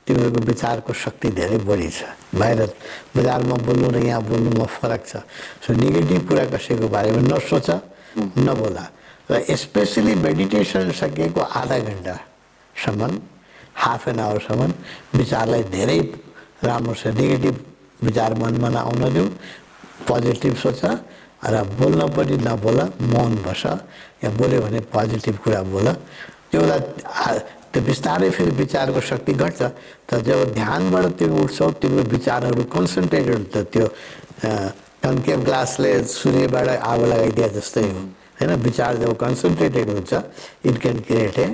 तिमीहरूको विचारको शक्ति धेरै बढी छ। बाहिर बजारमा बोल्नु र यहाँ बोल्नुमा फरक छ। सो नेगेटिभ कुरा कसैको बारेमा नसोच नबोला। र स्पेसली मेडिटेसन सकिएको आधा घन्टासम्म हाफ एन आवरसम्म विचारलाई धेरै राम्रोसँग नेगेटिभ विचार मनमा नआउन देऊ पोजिटिभ सोच र बोल्न पनि नबोल मौन बस या बोल्यो भने पोजिटिभ कुरा बोल त्यो त्यो बिस्तारै फेरि विचारको शक्ति घट्छ तर जब ध्यानबाट तिमी उठ्छौ तिम्रो विचारहरू कन्सन्ट्रेटेड हुन्छ त्यो कन्केभ ग्लासले सूर्यबाट आगो लगाइदिए जस्तै हो होइन विचार जब कन्सन्ट्रेटेड हुन्छ it can create a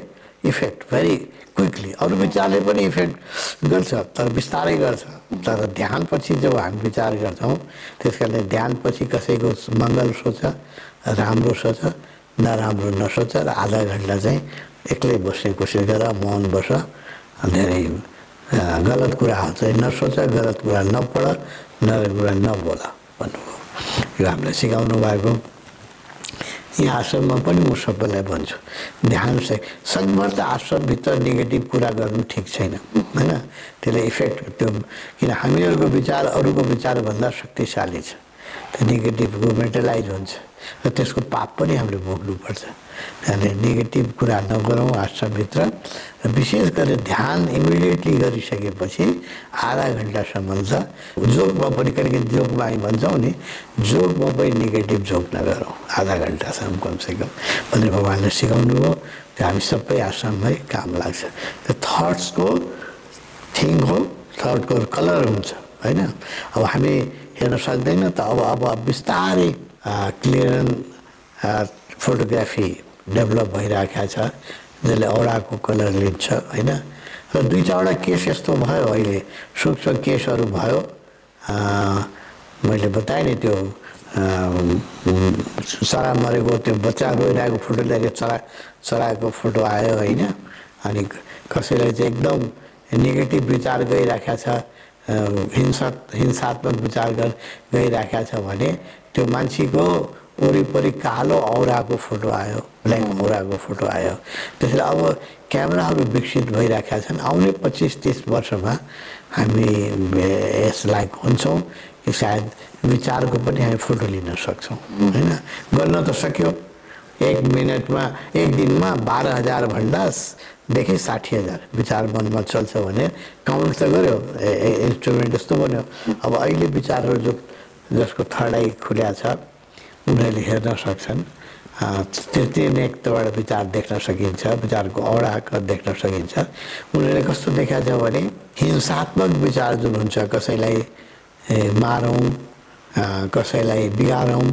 effect very quickly अरू विचारले पनि इफेक्ट गर्छ तर बिस्तारै गर्छ। तर ध्यानपछि जब हामी विचार गर्छौँ त्यस कारणले ध्यानपछि कसैको मङ्गल सोच राम्रो सोच नराम्रो नसोच र आधा घन्टा चाहिँ एक्लै बस्ने कोसिस गर मौन बस। धेरै गलत कुराहरू चाहिँ नसोच गलत कुरा नपढ नराम्रो कुरा नबोल भन्नुभयो। यो हामीलाई सिकाउनु भएको यहाँ आश्रममा पनि म सबैलाई भन्छु ध्यान चाहिँ सकभर त आश्रमभित्र नेगेटिभ कुरा गर्नु ठिक छैन होइन? त्यसले इफेक्ट त्यो किन हामीहरूको विचार अरूको विचारभन्दा शक्तिशाली छ। त्यो नेगेटिभको मेटलाइज हुन्छ र त्यसको पाप पनि हामीले भोग्नुपर्छ। त्यहाँले नेगेटिभ कुरा नगरौँ आश्रमभित्र र विशेष गरेर ध्यान इमिडिएटली गरिसकेपछि आधा घन्टासम्म त जोकमा पनि कहिले जोकमा हामी भन्छौँ नि जोकमा पनि नेगेटिभ जोक नगरौँ आधा घन्टासम्म कमसेकम भनेर भगवान्ले सिकाउनु हो त्यो हामी सबै आश्रममै काम लाग्छ त्यो थट्सको थिङ हो थटको कलर हुन्छ होइन अब हामी हेर्न सक्दैन त अब अब बिस्तारै क्लियर फोटोग्राफी डेभलप भइरहेको छ। जसले औडाको कलर लिन्छ होइन? र दुई चारवटा केस यस्तो भयो अहिले। सूक्ष्म केसहरू भयो। मैले बताएँ नि त्यो चरा मरेको त्यो बच्चा रोइरहेको फोटो ल्याएर चरा चराको फोटो आयो होइन? अनि कसैलाई चाहिँ एकदम नेगेटिभ विचार गइरहेको छ हिंसा हिंसात्मक विचार गर गइरहेको छ भने त्यो मान्छेको वरिपरि कालो औराको फोटो आयो ब्ल्याक औराको फोटो आयो। त्यसले अब क्यामेराहरू विकसित भइरहेका छन्। आउने पच्चिस तिस वर्षमा हामी यसलाई हुन्छौँ कि सायद विचारको पनि हामी फोटो लिन सक्छौँ होइन? गर्न त सक्यो। एक मिनटमा एक दिनमा बाह्र हजारभन्दा देखि साठी हजार विचार मनमा चल्छ भने काउन्ट त गऱ्यो इन्स्ट्रुमेन्ट जस्तो बन्यो। अब अहिले विचारहरू जो जसको थर्ड आई खुल्या छ उनीहरूले हेर्न सक्छन्। अ, तृतीय नेकबाट विचार देख्न सकिन्छ विचारको औडा देख्न सकिन्छ। उनीहरूले कस्तो देखाएको छ भने हिंसात्मक विचार जुन हुन्छ कसैलाई मारौँ कसैलाई बिगारौँ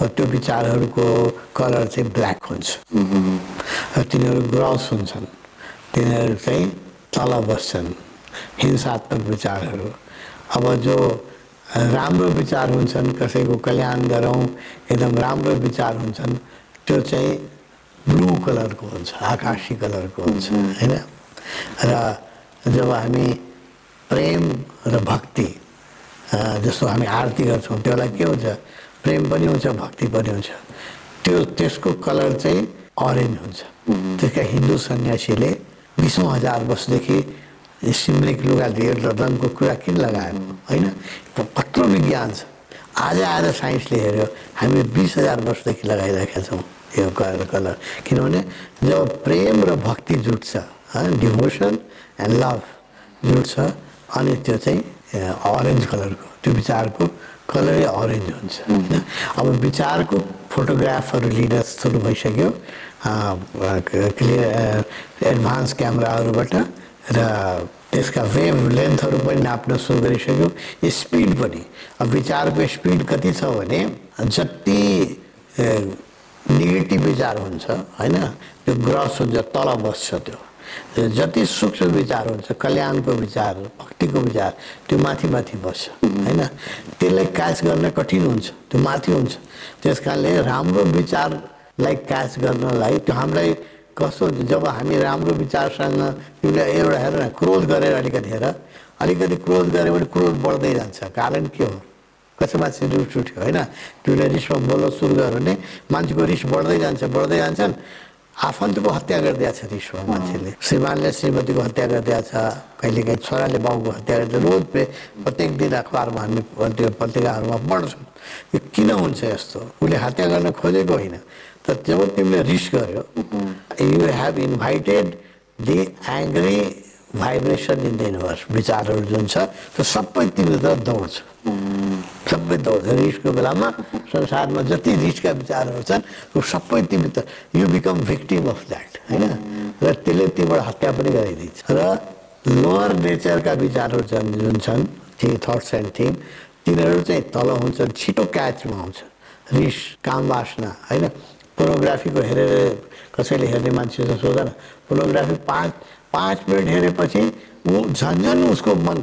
त्यो विचारहरूको कलर चाहिँ ब्ल्याक हुन्छ। र तिनीहरू ग्रस हुन्छन्। तिनीहरू चाहिँ तल बस्छन्। हिंसात्मक विचारहरू। अब जो राम्रो विचार हुन्छन् कसैको कल्याण गरौँ एकदम राम्रो विचार हुन्छन् त्यो चाहिँ ब्लू कलरको हुन्छ आकाशी कलरको हुन्छ होइन? र जब हामी प्रेम र भक्ति जस्तो हामी आरती गर्छौँ त्यसलाई के हुन्छ? प्रेम पनि हुन्छ भक्ति पनि हुन्छ। त्यो त्यसको कलर चाहिँ अरेन्ज हुन्छ। त्यसका हिन्दू सन्यासीले बिसौँ हजार वर्षदेखि सिमरिक लुगा लिएर रङको कुरा किन लगाएको होइन? कत्रो विज्ञान छ। आज आएर साइन्सले हेऱ्यो हामी बिस हजार वर्षदेखि लगाइरहेका छौँ यो कलर कलर। किनभने जब प्रेम र भक्ति जुट्छ डिभोसन एन्ड लभ जुट्छ अनि त्यो चाहिँ अरेन्ज कलरको त्यो विचारको कलरै अरेन्ज हुन्छ। होइन? अब विचारको फोटोग्राफहरू लिन सुरु भइसक्यो क्लियर एडभान्स क्यामेराहरूबाट र त्यसका वेभ लेन्थहरू पनि नाप्न सुरु स्पिड पनि अब विचारको स्पिड कति छ भने जति नेगेटिभ विचार हुन्छ होइन? त्यो ग्रस हुन्छ तल बस्छ त्यो। जति सूक्ष्म विचार हुन्छ कल्याणको विचार भक्तिको विचार त्यो माथि माथि बस्छ होइन? त्यसलाई क्याच गर्न कठिन हुन्छ त्यो माथि हुन्छ। त्यस कारणले राम्रो विचारलाई क्याच गर्नलाई त्यो हामीलाई कस्तो जब हामी राम्रो विचारसँग तिमीले एउटा हेर क्रोध गरेर अलिकति हेर। अलिकति क्रोध गऱ्यो भने क्रोध बढ्दै जान्छ। कारण के हो? कसै मान्छे रिस उठ्यो होइन? तिमीले रिसमा बोल्न सुरु गर्यो भने मान्छेको रिस बढ्दै जान्छ बढ्दै जान्छन्। आफन्तको हत्या गरिदिएको छ रिसमा मान्छेले। श्रीमानले श्रीमतीको हत्या गरिदिएको छ कहिलेकाहीँ छोराले बाउको हत्या गरिदियो रोज पे प्रत्येक दिन अखबारमा हामी त्यो पत्रिकाहरूमा पढ्छौँ। यो किन हुन्छ यस्तो? उसले हत्या गर्न खोजेको होइन। तर जब तिमीले रिस गर्यो you have invited the angry vibration in the universe विचारहरू जुन छ त्यो सबै तिमीभित्र दौड्छ सबै दौड्छ रिसको बेलामा संसारमा जति रिसका विचारहरू छन् त्यो सबै तिमीभित्र you become victim of that होइन? र त्यसले तिमीबाट हत्या पनि गराइदिन्छ र लोवर नेचरका विचारहरू छन् जुन छन् थि थट्स एन्ड थिङ तिनीहरू चाहिँ तल हुन्छन् छिटो क्याचमा आउँछ रिस काम वासना होइन? पोर्नोग्राफीको हेरेर कसैले हेर्ने मान्छे छ सोध न पोर्नोग्राफी पाँच पाँच मिनट हेरेपछि ऊ झन् झन् उसको मन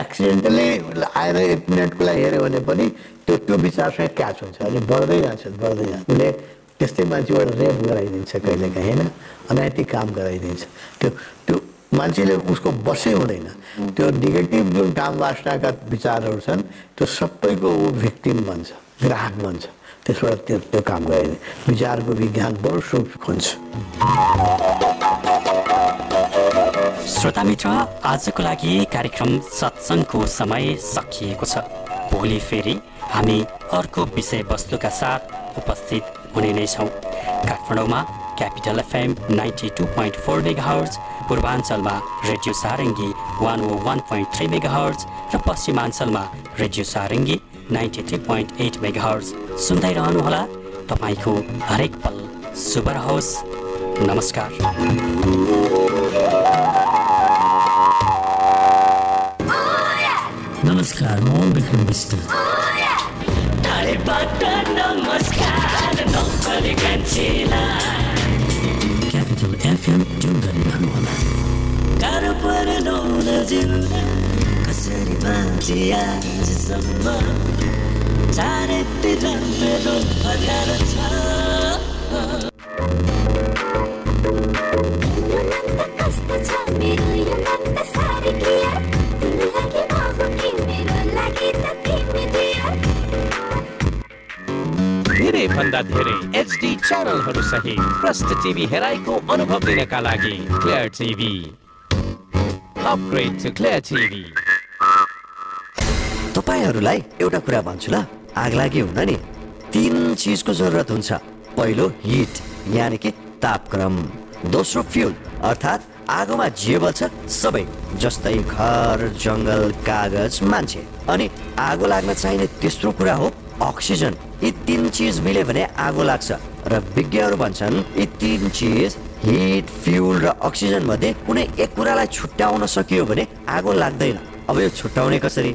एक्सिडेन्टली आएर एक मिनटको लागि हेऱ्यो भने पनि त्यो त्यो विचारसँग क्याच हुन्छ। अनि बढ्दै जान्छ बढ्दै जान्छ। उसले त्यस्तै मान्छेबाट रेप गराइदिन्छ कहिलेकाहीँ होइन? अनैतिक काम गराइदिन्छ। त्यो त्यो मान्छेले उसको बसै हुँदैन। त्यो नेगेटिभ जुन काम वासनाका विचारहरू छन् त्यो सबैको ऊ भिक्टिम बन्छ ग्राहक बन्छ। त्यसबाट त्यो त्यो काम गराइदिन्छ। विचारको विज्ञान बडो सूक्ष्म हुन्छ। श्रोता मित्र आजको लागि कार्यक्रम सत्सङ्गको समय सकिएको छ। भोलि फेरि हामी अर्को विषयवस्तुका साथ उपस्थित हुने नै छौँ। काठमाडौँमा capital FM ninety two point four mega hertz पूर्वाञ्चलमा radio Sarangi one O one point three mega hertz र पश्चिमाञ्चलमा radio Sarangi ninety three point eight mega hertz सुन्दै रहनुहोला तपाईँको हरेक पल शुभ रहोस्। नमस्कार। म Bikram Bista capital FM tune गरिरहनुहोला गाह्रो परेन जिउन कसरी बाँचे आजसम्म चारैतिर मेरो अँध्यारो छ कस्तो छ मेरो यो मन त साह्रै क्लियर भन्दा धेरै एचडी च्यानलहरू सहित प्रष्ट टिभी हेराइको अनुभव लिनका लागि clear TV upgrade to clear TV तपाईँहरूलाई एउटा कुरा भन्छु ल। आग लागि हुँदा नि। तिन चिजको जरुरत हुन्छ। पहिलो हिट यानि कि तापक्रम। दोस्रो फ्युल अर्थात् आगोमा जे बल्छ सबै। जस्तै घर जङ्गल कागज मान्छे। अनि आगो लाग्न चाहिने तेस्रो कुरा हो अक्सिजन यी तिन चिज मिल्यो भने आगो लाग्छ। र विज्ञहरू भन्छन् यी तिन चिज हिट फ्युल र अक्सिजन मध्ये कुनै एक कुरालाई छुट्याउन सकियो भने आगो लाग्दैन। अब यो छुट्याउने कसरी?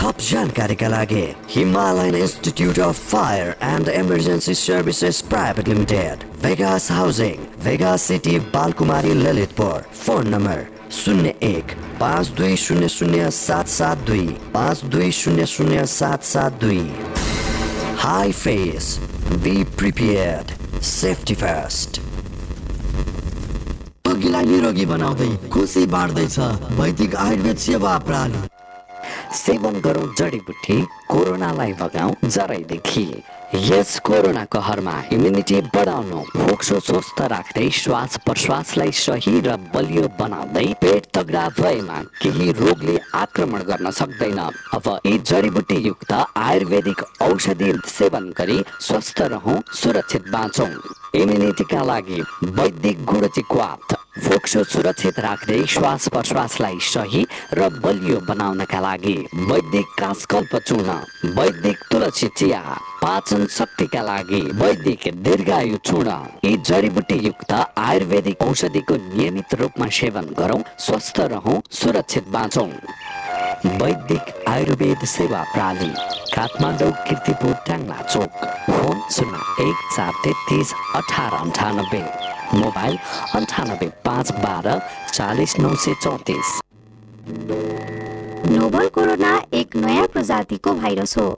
थप जानकारीका लागि Himalayan institute of fire and emergency services private limited Vegas housing Vegas city Balkumari Lalitpur phone number शून्य एक पाँच दुई शून्य शून्य सात सात दुई पाँच दुई शून्य शून्य सात सात दुई HIFES be prepared safety first रोगीलाई निरोगी बनाउँदै खुसी बाँड्दैछ वैदिक आयुर्वेद सेवा प्रणाली सेवन गरौँ जडीबुटी कोरोनालाई भगाउँ जराइदेखि यस कोरोना कहरमा इम्युनिटी बढाउनु फोक्सो स्वस्थ राख्दै श्वास प्रश्वासलाई सही र बलियो बनाउँदै पेट तगडा भएमा केही रोगले आक्रमण गर्न सक्दैन। अब यी जडीबुटी युक्त आयुर्वेदिक औषधि सेवन गरी स्वस्थ रहौँ सुरक्षित बाँचौँ। इम्युनिटीका लागि वैदिक गुणचिक्वात फोक्सो सुरक्षित राख्दै श्वास प्रश्वासलाई सही र बलियो बनाउनका लागि वैदिक कासकल्प चूर्ण वैदिक तुलसी चिया पाचन शक्तिका लागि वैदिक दीर्घायु चूर्ण यी जडीबुटी युक्त आयुर्वेदिक औषधिको नियमित रूपमा सेवन गरौँ स्वस्थ रहौँ सुरक्षित बाँचौँ। वैदिक आयुर्वेद सेवा प्रणाली काठमाडौँ किर्तिपुर ट्याङ्ला चोक फोन शून्य एक चार तेत्तिस अठार अन्ठानब्बे। मोबाइल अन्ठानब्बे पाँच बाह्र चालिस नौ सय चौतिस। नोभल कोरोना एक नयाँ प्रजातिको भाइरस हो।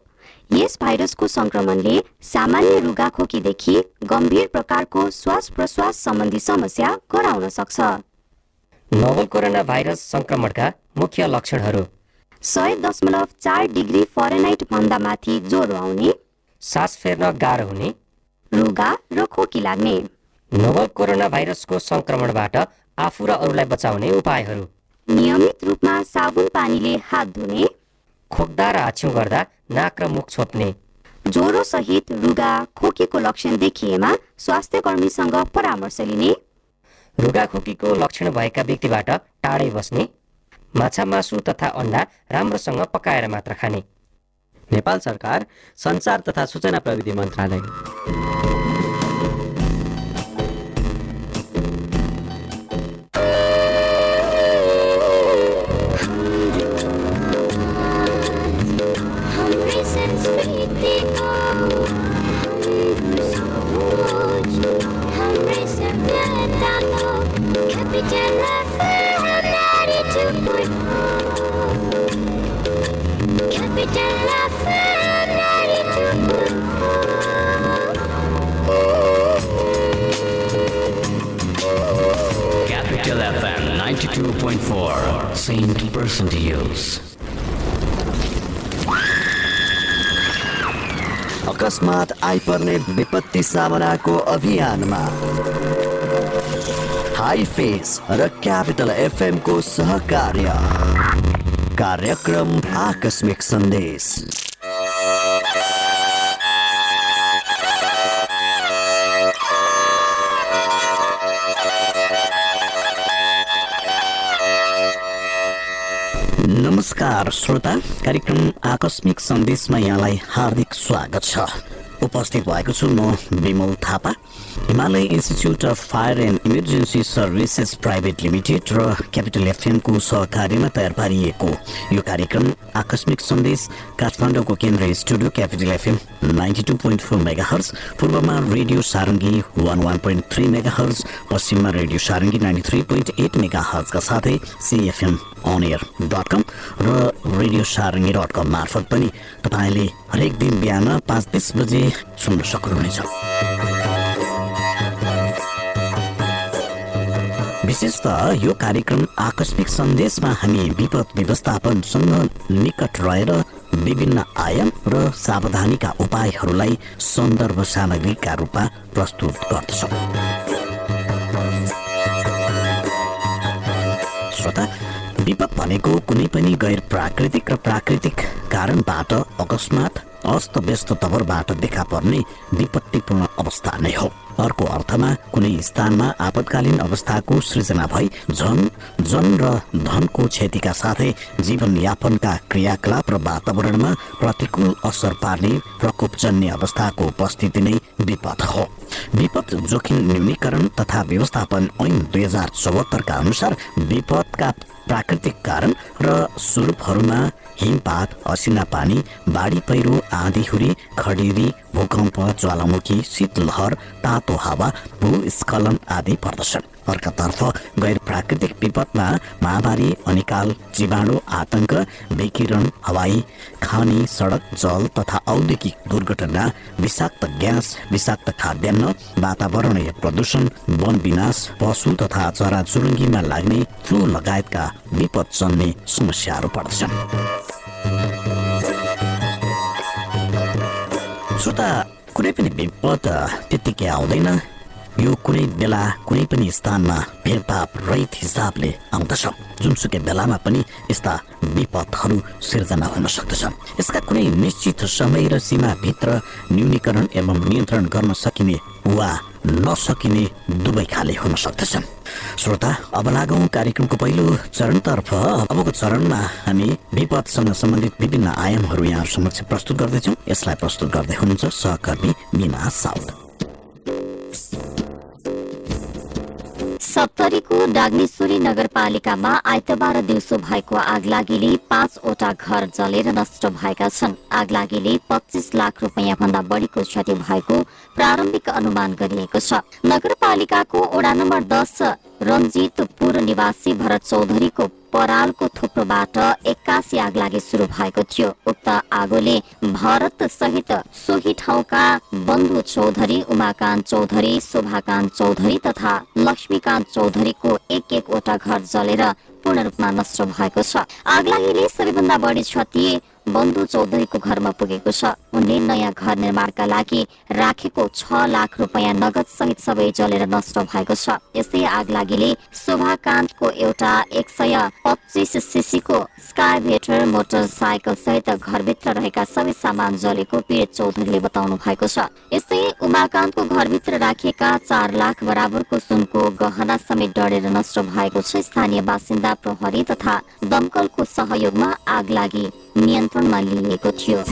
यस भाइरसको संक्रमणले सामान्य रुगाखोकीदेखि गम्भीर प्रकारको श्वास प्रश्वास सम्बन्धी समस्या गराउन सक्छ। नोभल कोरोना भाइरस संक्रमणका मुख्य लक्षणहरू। सय दशमलव चार डिग्री फरेनाइट भन्दा माथि ज्वरो आउने सास फेर्न गाह्रो हुने रुगा र खोकी लाग्ने। नोभल कोरोना भाइरसको संक्रमणबाट आफू र अरूलाई बचाउने उपायहरू। नियमित रूपमा साबुन पानीले हात धुने। खोक्दा र हाछ्यौँ गर्दा नाक र मुख छोप्ने। ज्वरो सहित रुगा खोकीको लक्षण देखिएमा स्वास्थ्य कर्मीसँग परामर्श लिने। रुगा खोकीको लक्षण भएका व्यक्तिबाट टाढै बस्ने। माछा मासु तथा अन्डा राम्रोसँग पकाएर मात्र खाने। नेपाल सरकार सञ्चार तथा सूचना प्रविधि मन्त्रालय। Capital FM 92.4 Saint Person अकस्मात आइपर्ने विपत्ति सामनाको अभियानमा। हाई फेस र क्यापिटल एफएमको सहकार्य। कार्यक्रम आकस्मिक सन्देश। नमस्कार श्रोता। कार्यक्रम आकस्मिक सन्देशमा यहाँलाई हार्दिक स्वागत छ। उपस्थित भएको छु म Bimal Thapa. Himalaya institute of fire and emergency services private limited र क्यापिटल एफएमको सहकार्यमा तयार पारिएको। यो कार्यक्रम आकस्मिक सन्देश काठमाडौँको केन्द्रीय studio capital FM ninety two point four mega hertz पूर्वमा radio Sarangi one one point three mega hertz पश्चिममा radio Sarangi ninety three point eight mega हर्सका साथै CFM on air dot com र रेडियो सारङ्गी डट कम मार्फत पनि तपाईँले हरेक दिन बिहान पाँच तिस बजे सुन्न सक्नुहुनेछ। विशेष त यो कार्यक्रम आकस्मिक सन्देशमा हामी विपद व्यवस्थापनसँग निकट रहेर विभिन्न आयाम र सावधानीका उपायहरूलाई सन्दर्भ सामग्रीका रूपमा प्रस्तुत गर्दछौँ। श्रोता विपद भनेको कुनै पनि गैर प्राकृतिक र प्राकृतिक कारणबाट अकस्मात अस्तव्यस्त तवरबाट देखा पर्ने विपत्तिपूर्ण अवस्था नै हो। अर्को अर्थमा कुनै स्थानमा आपतकालीन अवस्थाको सृजना भई झन जन र धनको क्षतिका साथै जीवनयापनका क्रियाकलाप र वातावरणमा प्रतिकूल असर पार्ने प्रकोपजन्य अवस्थाको उपस्थिति नै विपद हो। विपद जोखिम न्यूनीकरण तथा व्यवस्थापन ऐन दुई हजार चौहत्तरका अनुसार विपदका प्राकृतिक कारण र स्वरूपहरूमा हिमपात असिना पानी बाढी पहिरो आँधीहुरी खडेरी भूकम्प ज्वालामुखी शीतलहर तातो हावा भूस्खलन आदि पर्दछन्। अर्कातर्फ गैर प्राकृतिक विपदमा महामारी अनिकाल जीवाणु आतंक विकिरण हवाई खानी सडक जल तथा औद्योगिक दुर्घटना विषाक्त ग्यास विषाक्त खाद्यान्न वातावरणीय प्रदूषण वन विनाश पशु तथा चराचुरुङ्गीमा लाग्ने फ्लू लगायतका विपद जन्ने समस्याहरू पर्दछन्। श्रोता कुनै पनि विपद त्यत्तिकै आउँदैन यो कुनै बेला कुनै पनि स्थानमा भेदभाव रहित हिसाबले आउँदछ जुनसुकै बेलामा पनि यस्ता विपदहरू सिर्जना हुन सक्दछ। यसका कुनै निश्चित समय र सीमाभित्र न्यूनीकरण एवं नियन्त्रण गर्न सकिने वा नसकिने दुवै खाले हुन सक्दछन् श्रोता अब लागौँ कार्यक्रमको पहिलो चरणतर्फ अबको चरणमा हामी विपदसँग सम्बन्धित विभिन्न आयामहरू यहाँ समक्ष प्रस्तुत गर्दैछौँ। यसलाई प्रस्तुत गर्दै हुनुहुन्छ सहकर्मी मिना साउद। सप्तरीको डाग्नेश्वरी नगरपालिकामा आइतबार दिउँसो भएको आगलागीले पाँचवटा घर जलेर नष्ट भएका छन्। आगलागीले पच्चिस लाख रुपियाँ भन्दा बढीको क्षति भएको प्रारम्भिक अनुमान गरिएको छ। नगरपालिकाको वडा नम्बर दस रञ्जितपुर निवासी भरत चौधरीको परालको थुप्रोबाट एक्कासी आगलागी सुरु भएको थियो। उक्त आगोले भरत सहित सोही ठाउँका बन्धु चौधरी उमाकान्त चौधरी शोभाकान्त चौधरी तथा लक्ष्मीकान्त चौधरीको एक एकवटा घर जलेर पूर्ण रूपमा नष्ट भएको छ। आगलागीले सबैभन्दा बढी क्षति बन्धु चौधरीको घरमा पुगेको छ। उनले नयाँ घर निर्माणका लागि राखेको छ लाख रुपियाँ नगद सहित सबै जलेर नष्ट भएको छ। यस्तै आग लागिले शोभाकान्तको एउटा एक सय पच्चिस सिसीको स्काइभेटर मोटरसाइकल सहित घरभित्र रहेका सबै सामान जलेको पीडित चौधरीले बताउनु भएको छ। यस्तै उमाकान्तको घरभित्र राखिएका चार लाख बराबरको सुनको गहना समेत डढेर नष्ट भएको छ। स्थानीय बासिन्दा प्रहरी तथा दमकलको सहयोगमा आग लागि नियन्त्रणमा लिइएको थियो।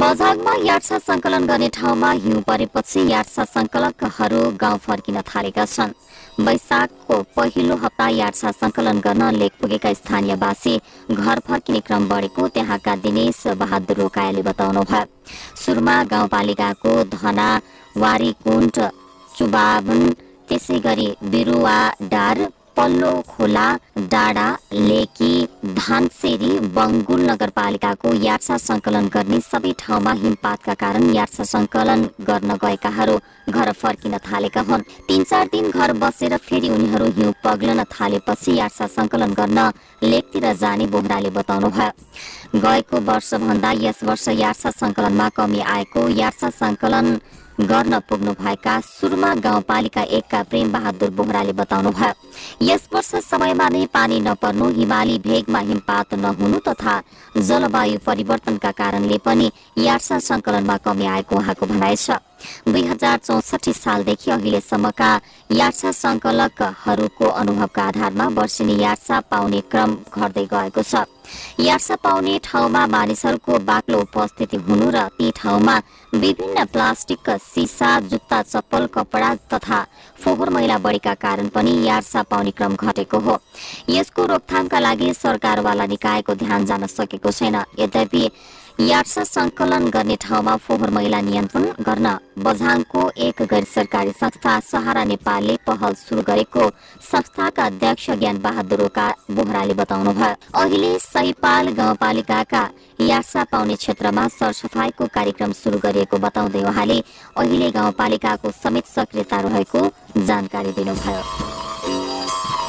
बझाङमा यार्सा संकलन गर्ने ठाउँमा हिउँ परेपछि यार्सा संकलकहरू गाउँ फर्किन थालेका छन्। वैशाखको पहिलो हप्ता यार्सा संकलन गर्न लेक पुगेका स्थानीयवासी घर फर्किने क्रम बढेको त्यहाँका दिनेश बहादुर रोकायाले बताउनु भयो सुरुमा गाउँपालिकाको धना वारीकुण्ड चुबावन त्यसै गरी बिरुवा डार पल्लो खोला डाँडा लेकी धानसेरी बङ्गुल नगरपालिकाको यार्सा संकलन गर्ने सबै ठाउँमा हिमपातका कारण यार्सा संकलन गर्न गएकाहरू घर फर्किन थालेका हुन्। तीन चार दिन घर बसेर फेरि उनीहरू हिउँ पग्लन थालेपछि यार्सा संकलन गर्न लेकतिर जाने बोहराले बताउनु भयो। गएको वर्षभन्दा यस वर्ष यार्सा संकलनमा कमी आएको यार्सा संकलन गर्न पुग्नु भएका सुरुमा गाउँपालिका एकका प्रेम बहादुर बोहराले बताउनु भयो यस वर्ष समयमा नै पानी नपर्नु हिमाली भेगमा हिमपात नहुनु तथा जलवायु परिवर्तनका कारणले पनि यार्सा संकलनमा कमी आएको उहाँको भनाइ छ। दुई हजार चौसठी सालदेखि अहिलेसम्मका यार्सा संकलकहरूको अनुभवका आधारमा वर्षेनी यार्सा पाउने क्रम घट्दै गएको छ। यार्सा पाउने ठाउँमा मानिसहरूको बाक्लो उपस्थिति हुनु र ती ठाउँमा विभिन्न प्लास्टिक सिसा जुत्ता चप्पल कपडा तथा फोहोर मैला बढेका कारण पनि यार्सा पाउने क्रम घटेको हो। यसको रोकथामका लागि सरकारवाला निकायको ध्यान जान सकेको छैन। यद्यपि यार्सा संकलन गर्ने ठाउँमा फोहोर मैला नियन्त्रण गर्न बझाङको एक गैर सरकारी संस्था सहारा नेपालले पहल सुरु गरेको संस्थाका अध्यक्ष ज्ञान बहादुर बोहराले बताउनु भयो अहिले सैपाल गाउँपालिकाका यार्सा पाउने क्षेत्रमा सरसफाईको कार्यक्रम सुरु गरिएको बताउँदै उहाँले अहिले गाउँपालिकाको समेत सक्रियता रहेको जानकारी दिनुभयो।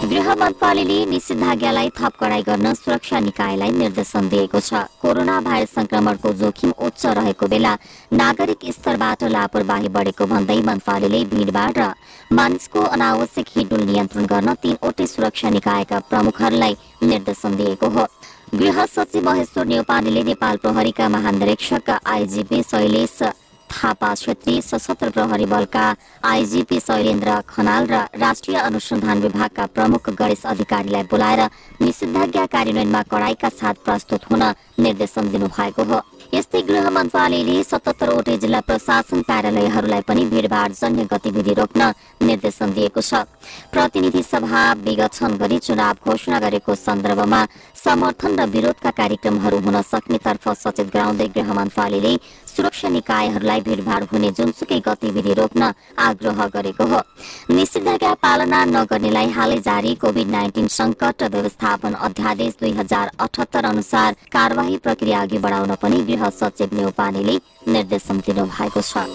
गृह मन्त्रालयले निषेधाज्ञालाई थप कडाई गर्न सुरक्षा निकायलाई निर्देशन दिएको छ। कोरोना भाइरस संक्रमणको जोखिम उच्च रहेको बेला नागरिक स्तरबाट लापरवाही बढेको भन्दै मन्त्रालयले भीड़भाड़ र मानिसको अनावश्यक हिडुल नियन्त्रण गर्न तीनवटै सुरक्षा निकायका प्रमुखहरूलाई निर्देशन दिएको हो। गृह सचिव महेश्वर नेौपानेले नेपाल प्रहरीका महानिरीक्षक आइजिपी शैलेश थापा क्षेत्रीय सशस्त्र प्रहरी बलका आइजिपी शैलेन्द्र खनाल र राष्ट्रिय अनुसन्धान विभागका प्रमुख गणेश अधिकारीलाई बोलाएर निषेधाज्ञा कार्यान्वयनमा कडाईका साथ प्रस्तुत हुन निर्देशन दिनुभएको हो। यस्तै गृह मन्त्रालयले सतहत्तरवटै जिल्ला प्रशासन कार्यालयहरूलाई पनि भीड़भाड़ जन्य गतिविधि रोक्न निर्देशन दिएको छ। प्रतिनिधि सभा विगठन गरी चुनाव घोषणा गरेको सन्दर्भमा समर्थन र विरोधका कार्यक्रमहरू हुन सक्नेतर्फ सचेत गराउँदै गृह मन्त्रालयले सुरक्षा निकायहरूलाई भीड़भाड़ हुने जुनसुकै गतिविधि रोक्न आग्रह गरेको हो। निषेधाज्ञा पालना नगर्नेलाई हालै जारी कोविड नाइन्टिन संकट व्यवस्थापन अध्यादेश दुई हजार अठहत्तर अनुसार कार्यवाही प्रक्रिया अघि बढाउन पनि गृह सचिव नेउपानेले निर्देशन दिनुभएको छ।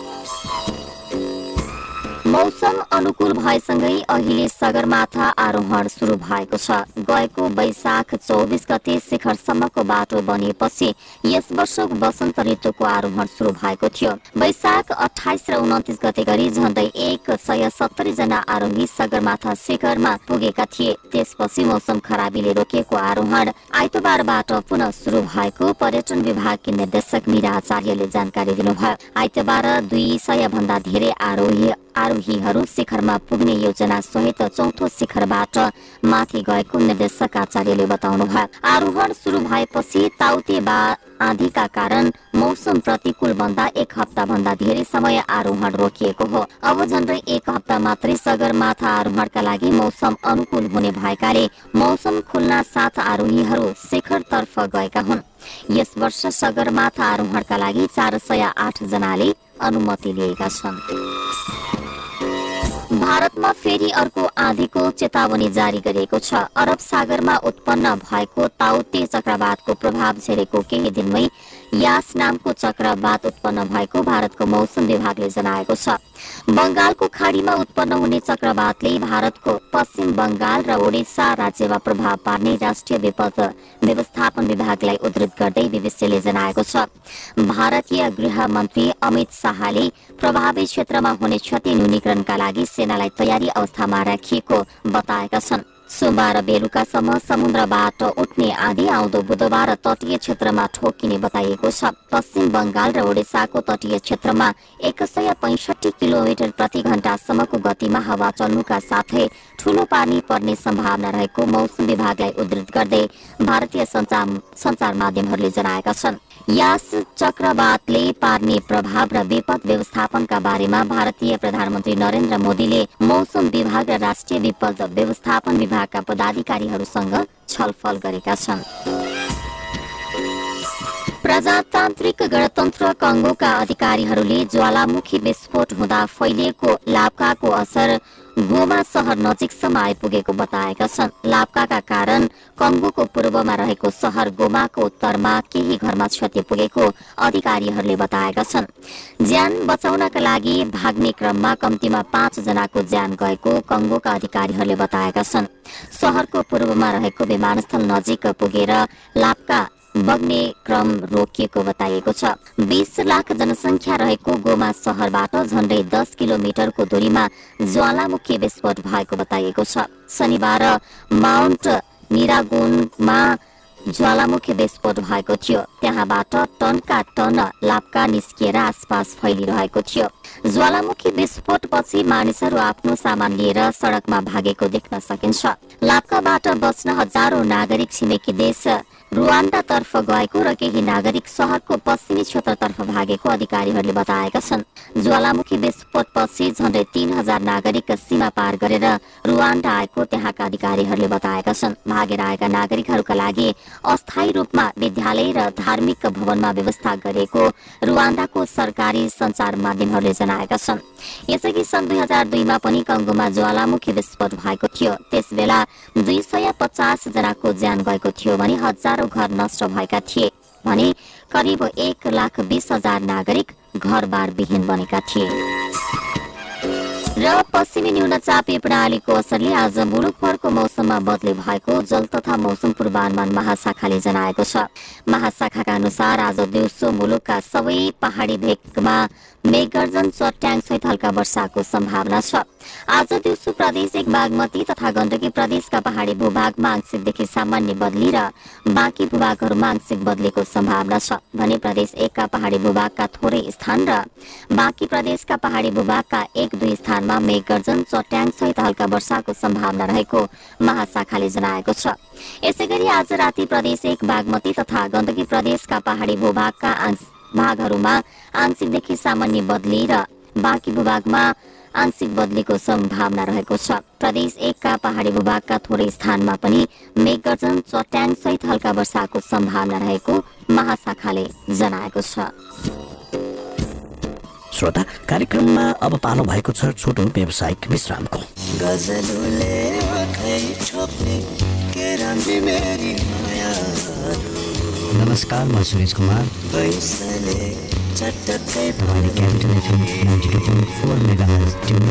मौसम अनुकूल भएसँगै अहिले सगरमाथा आरोहण सुरु भएको छ। गएको वैशाख चौबिस गते शिखरसम्मको बाटो बनिएपछि यस वर्ष वसन्त ऋतुको आरोहण सुरु भएको थियो। वैशाख अठाइस र उन्तिस गते गरी झण्डै एक सय सत्तरी जना आरोही सगरमाथा शिखरमा पुगेका थिए। त्यसपछि मौसम खराबीले रोकिएको आरोहण आइतबारबाट पुनः सुरु भएको पर्यटन विभागकी निर्देशक मीरा आचार्यले जानकारी दिनुभयो। आइतबार दुई सय भन्दा धेरै आरोही आरोहीहरू शिखरमा पुग्ने योजना सहित चौथो शिखरबाट माथि गएको निर्देशक आचार्यले बताउनु भयो आरोहण सुरु भएपछि ताउते बा आँधीका कारण मौसम प्रतिकूल भन्दा एक हप्ता भन्दा धेरै समय आरोहण रोकिएको हो। अब झन्डै एक हप्ता मात्रै सगरमाथा आरोहणका लागि मौसम अनुकूल हुने भएकाले मौसम खुल्न साथ आरोहीहरू शिखरतर्फ गएका हुन्। यस वर्ष सगरमाथा आरोहणका लागि चार सय आठ जनाले अनुमति लिएका छन्। भारतमा फेरि अर्को आँधीको चेतावनी जारी गरिएको छ। अरब सागरमा उत्पन्न भएको ताउते चक्रवातको प्रभाव झेरेको केही दिनमै यास नामको चक्रवात उत्पन्न भएको भारतको मौसम विभागले जनाएको छ। बंगालको खाडीमा उत्पन्न हुने चक्रवातले भारतको पश्चिम बंगाल र ओडिसा राज्यमा प्रभाव पार्ने राष्ट्रिय विपद व्यवस्थापन विभागलाई उद्धृत गर्दै बीबीसीले जनाएको छ। भारतीय गृह मन्त्री अमित शाहले प्रभावित क्षेत्रमा हुने क्षति न्यूनीकरणका लागि सेनालाई तयारी अवस्थामा राखिएको बताएका छन्। सोमबार बेलुकासम्म समुद्रबाट उठ्ने आधी आउँदो बुधबार तटीय क्षेत्रमा ठोकिने बताइएको छ। पश्चिम बंगाल र ओडिसाको तटीय क्षेत्रमा एक सय पैंसठी किलोमिटर प्रति घण्टासम्मको गतिमा हावा चल्नुका साथै ठूलो पानी पर्ने सम्भावना रहेको मौसम विभागलाई उद्धृत गर्दै भारतीय सञ्चार माध्यमहरूले जनाएका छन्। यास चक्रवातले पार्ने प्रभाव र विपद व्यवस्थापनका बारेमा भारतीय प्रधानमन्त्री नरेन्द्र मोदीले मौसम विभाग र राष्ट्रिय विपद व्यवस्थापन विभागका पदाधिकारीहरूसँग छलफल गरेका छन्। प्रजातान्त्रिक गणतन्त्र कङ्गोका अधिकारीहरूले ज्वालामुखी विस्फोट हुँदा फैलिएको लाप्काको असर गोमा सहर नजिकसम्म आइपुगेको बताएका छन्। लाप्काका कारण कङ्गोको पूर्वमा रहेको सहर गोमाको उत्तरमा केही घरमा क्षति पुगेको अधिकारीहरूले बताएका छन्। ज्यान बचाउनका लागि भाग्ने क्रममा कम्तीमा पाँच जनाको ज्यान गएको कङ्गोका अधिकारीहरूले बताएका छन्। सहरको पूर्वमा रहेको विमानस्थल नजिक पुगेर लाप्का बग्ने क्रम रोकिएको बताइएको छ। बीस लाख जनसङ्ख्या रहेको गोमा सहरबाट झण्डै दस किलोमिटरको दूरीमा ज्वालामुखी विस्फोट भएको बताइएको छ। शनिबार माउन्ट निरागोनमा ज्वालामुखी विस्फोट भएको थियो। त्यहाँबाट टनका टन लाप्का निस्किएर आसपास फैलिरहेको थियो। ज्वालामुखी विस्फोटपछि मानिसहरू आफ्नो सामान लिएर सड़कमा भागेको देख्न सकिन्छ। लाप्काबाट बच्न हजारौं नागरिक छिमेकी देश रुवान्डातर्फ गएको र केही नागरिक सहरको पश्चिमी क्षेत्रतर्फ भागेको अधिकारीहरूले बताएका छन्। ज्वालामुखी विस्फोटपछि झण्डै तीन हजार नागरिक सीमा पार गरेर रुवान्डा आएको त्यहाँका अधिकारीहरूले बताएका छन्। भागेर आएका नागरिकहरूका लागि अस्थायी रूपमा विद्यालय र धार्मिक भवनमा व्यवस्था गरिएको रुवान्डाको सरकारी संचार माध्यमहरूले जनाएका छन्। यसअघि सन् दुई हजार दुईमा पनि कङ्गोमा ज्वालामुखी विस्फोट भएको थियो। त्यस बेला दुई सय पचास जनाको ज्यान गएको थियो भने हजारौं घर नष्ट भएका थिए भने करिब एक लाख बिस हजार नागरिक घरबार विहीन बनेका थिए। र पश्चिमी न्यूनचापी प्रणालीको असरले आज मुलुकभरको मौसममा बदली भएको जल तथा मौसम पूर्वानुमान महाशाखाले जनाएको छ। महाशाखाका अनुसार आज दिउँसो मुलुकका सबै पहाडी भेगमा मेघगर्जन चट्याङ सहित हल्का वर्षाको सम्भावना छ। आज दिउँसो प्रदेश एक बागमती तथा गण्डकी प्रदेशका पहाडी भूभागमा आंशिकदेखि सामान्य बदली र बाँकी भूभागहरूमा आंशिक बदलीको सम्भावना छ। भने प्रदेश एकका पहाडी भूभागका थोरै स्थान र बाँकी प्रदेशका पहाडी भूभागका एक दुई स्थानमा मेघगर्जन चट्याङ सहित हल्का वर्षाको सम्भावना रहेको महाशाखाले जनाएको छ। यसै गरी आज राति प्रदेश एक बागमती तथा गण्डकी प्रदेशका पहाडी भूभागका भागहरूमा आंशिकदेखि सामान्य बदली र बाँकी भूभागमा आंशिक बदलीको सम्भावना रहेको छ। प्रदेश एकका पहाडी भूभागका थोरै स्थानमा पनि मेघगर्जन चट्याङ सहित हल्का वर्षाको सम्भावना रहेको महाशाखाले जनाएको छ। श्रोता कार्यक्रममा अब पालो भएको छ छोटो व्यावसायिक विश्रामको। गजलुले नमस्कार म सुरेश कुमार। तपाईँले capital FM ninety two point four mega tune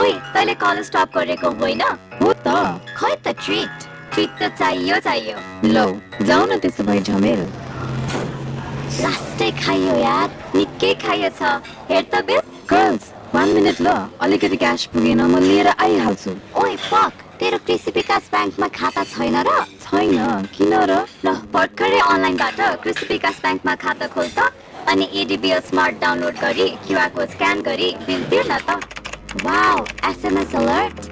ओइ तैँले कल स्टप गरेको होइन? हो त। खै त ट्रिट ट्रिट त चाहियो चाहियो। लौ जाऊ न त्यसो भए झमेल। लास्टै खाइयो यार निकै खाइयो छ हेर त बिल गर्ल्स वान मिनट ल अलिकति क्यास पुगेन म लिएर आइहाल्छु ओइ फक तेरो कृषि विकास ब्याङ्कमा खाता छैन र छैन किन र ल भर्खरै अनलाइनबाट कृषि विकास ब्याङ्कमा खाता खोल त अनि एडिबिएल स्मार्ट डाउनलोड गरी क्युआर कोड स्क्यान गरी बिल तिर्न त wow SMS alert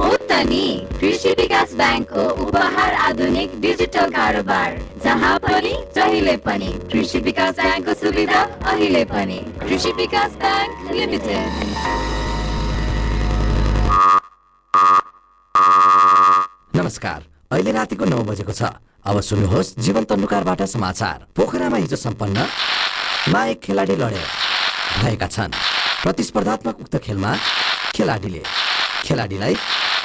हो त नि कृषि विकास ब्याङ्कको उपहार आधुनिक डिजिटल कारोबार जहाँ पनि जहिले पनि कृषि विकास ब्याङ्कको सुविधा अहिले पनि कृषि विकास ब्याङ्क लिमिटेड नमस्कार अहिले रातिको नौ बजेको छ। अब सुन्नुहोस् जीवन तन्नुकारबाट समाचार। पोखरामा हिजो सम्पन्न मा खेलाडी लड्यो। भएका छन्। प्रतिस्पर्धात्मक उक्त खेलमा खेलाडीले। खेलाडीलाई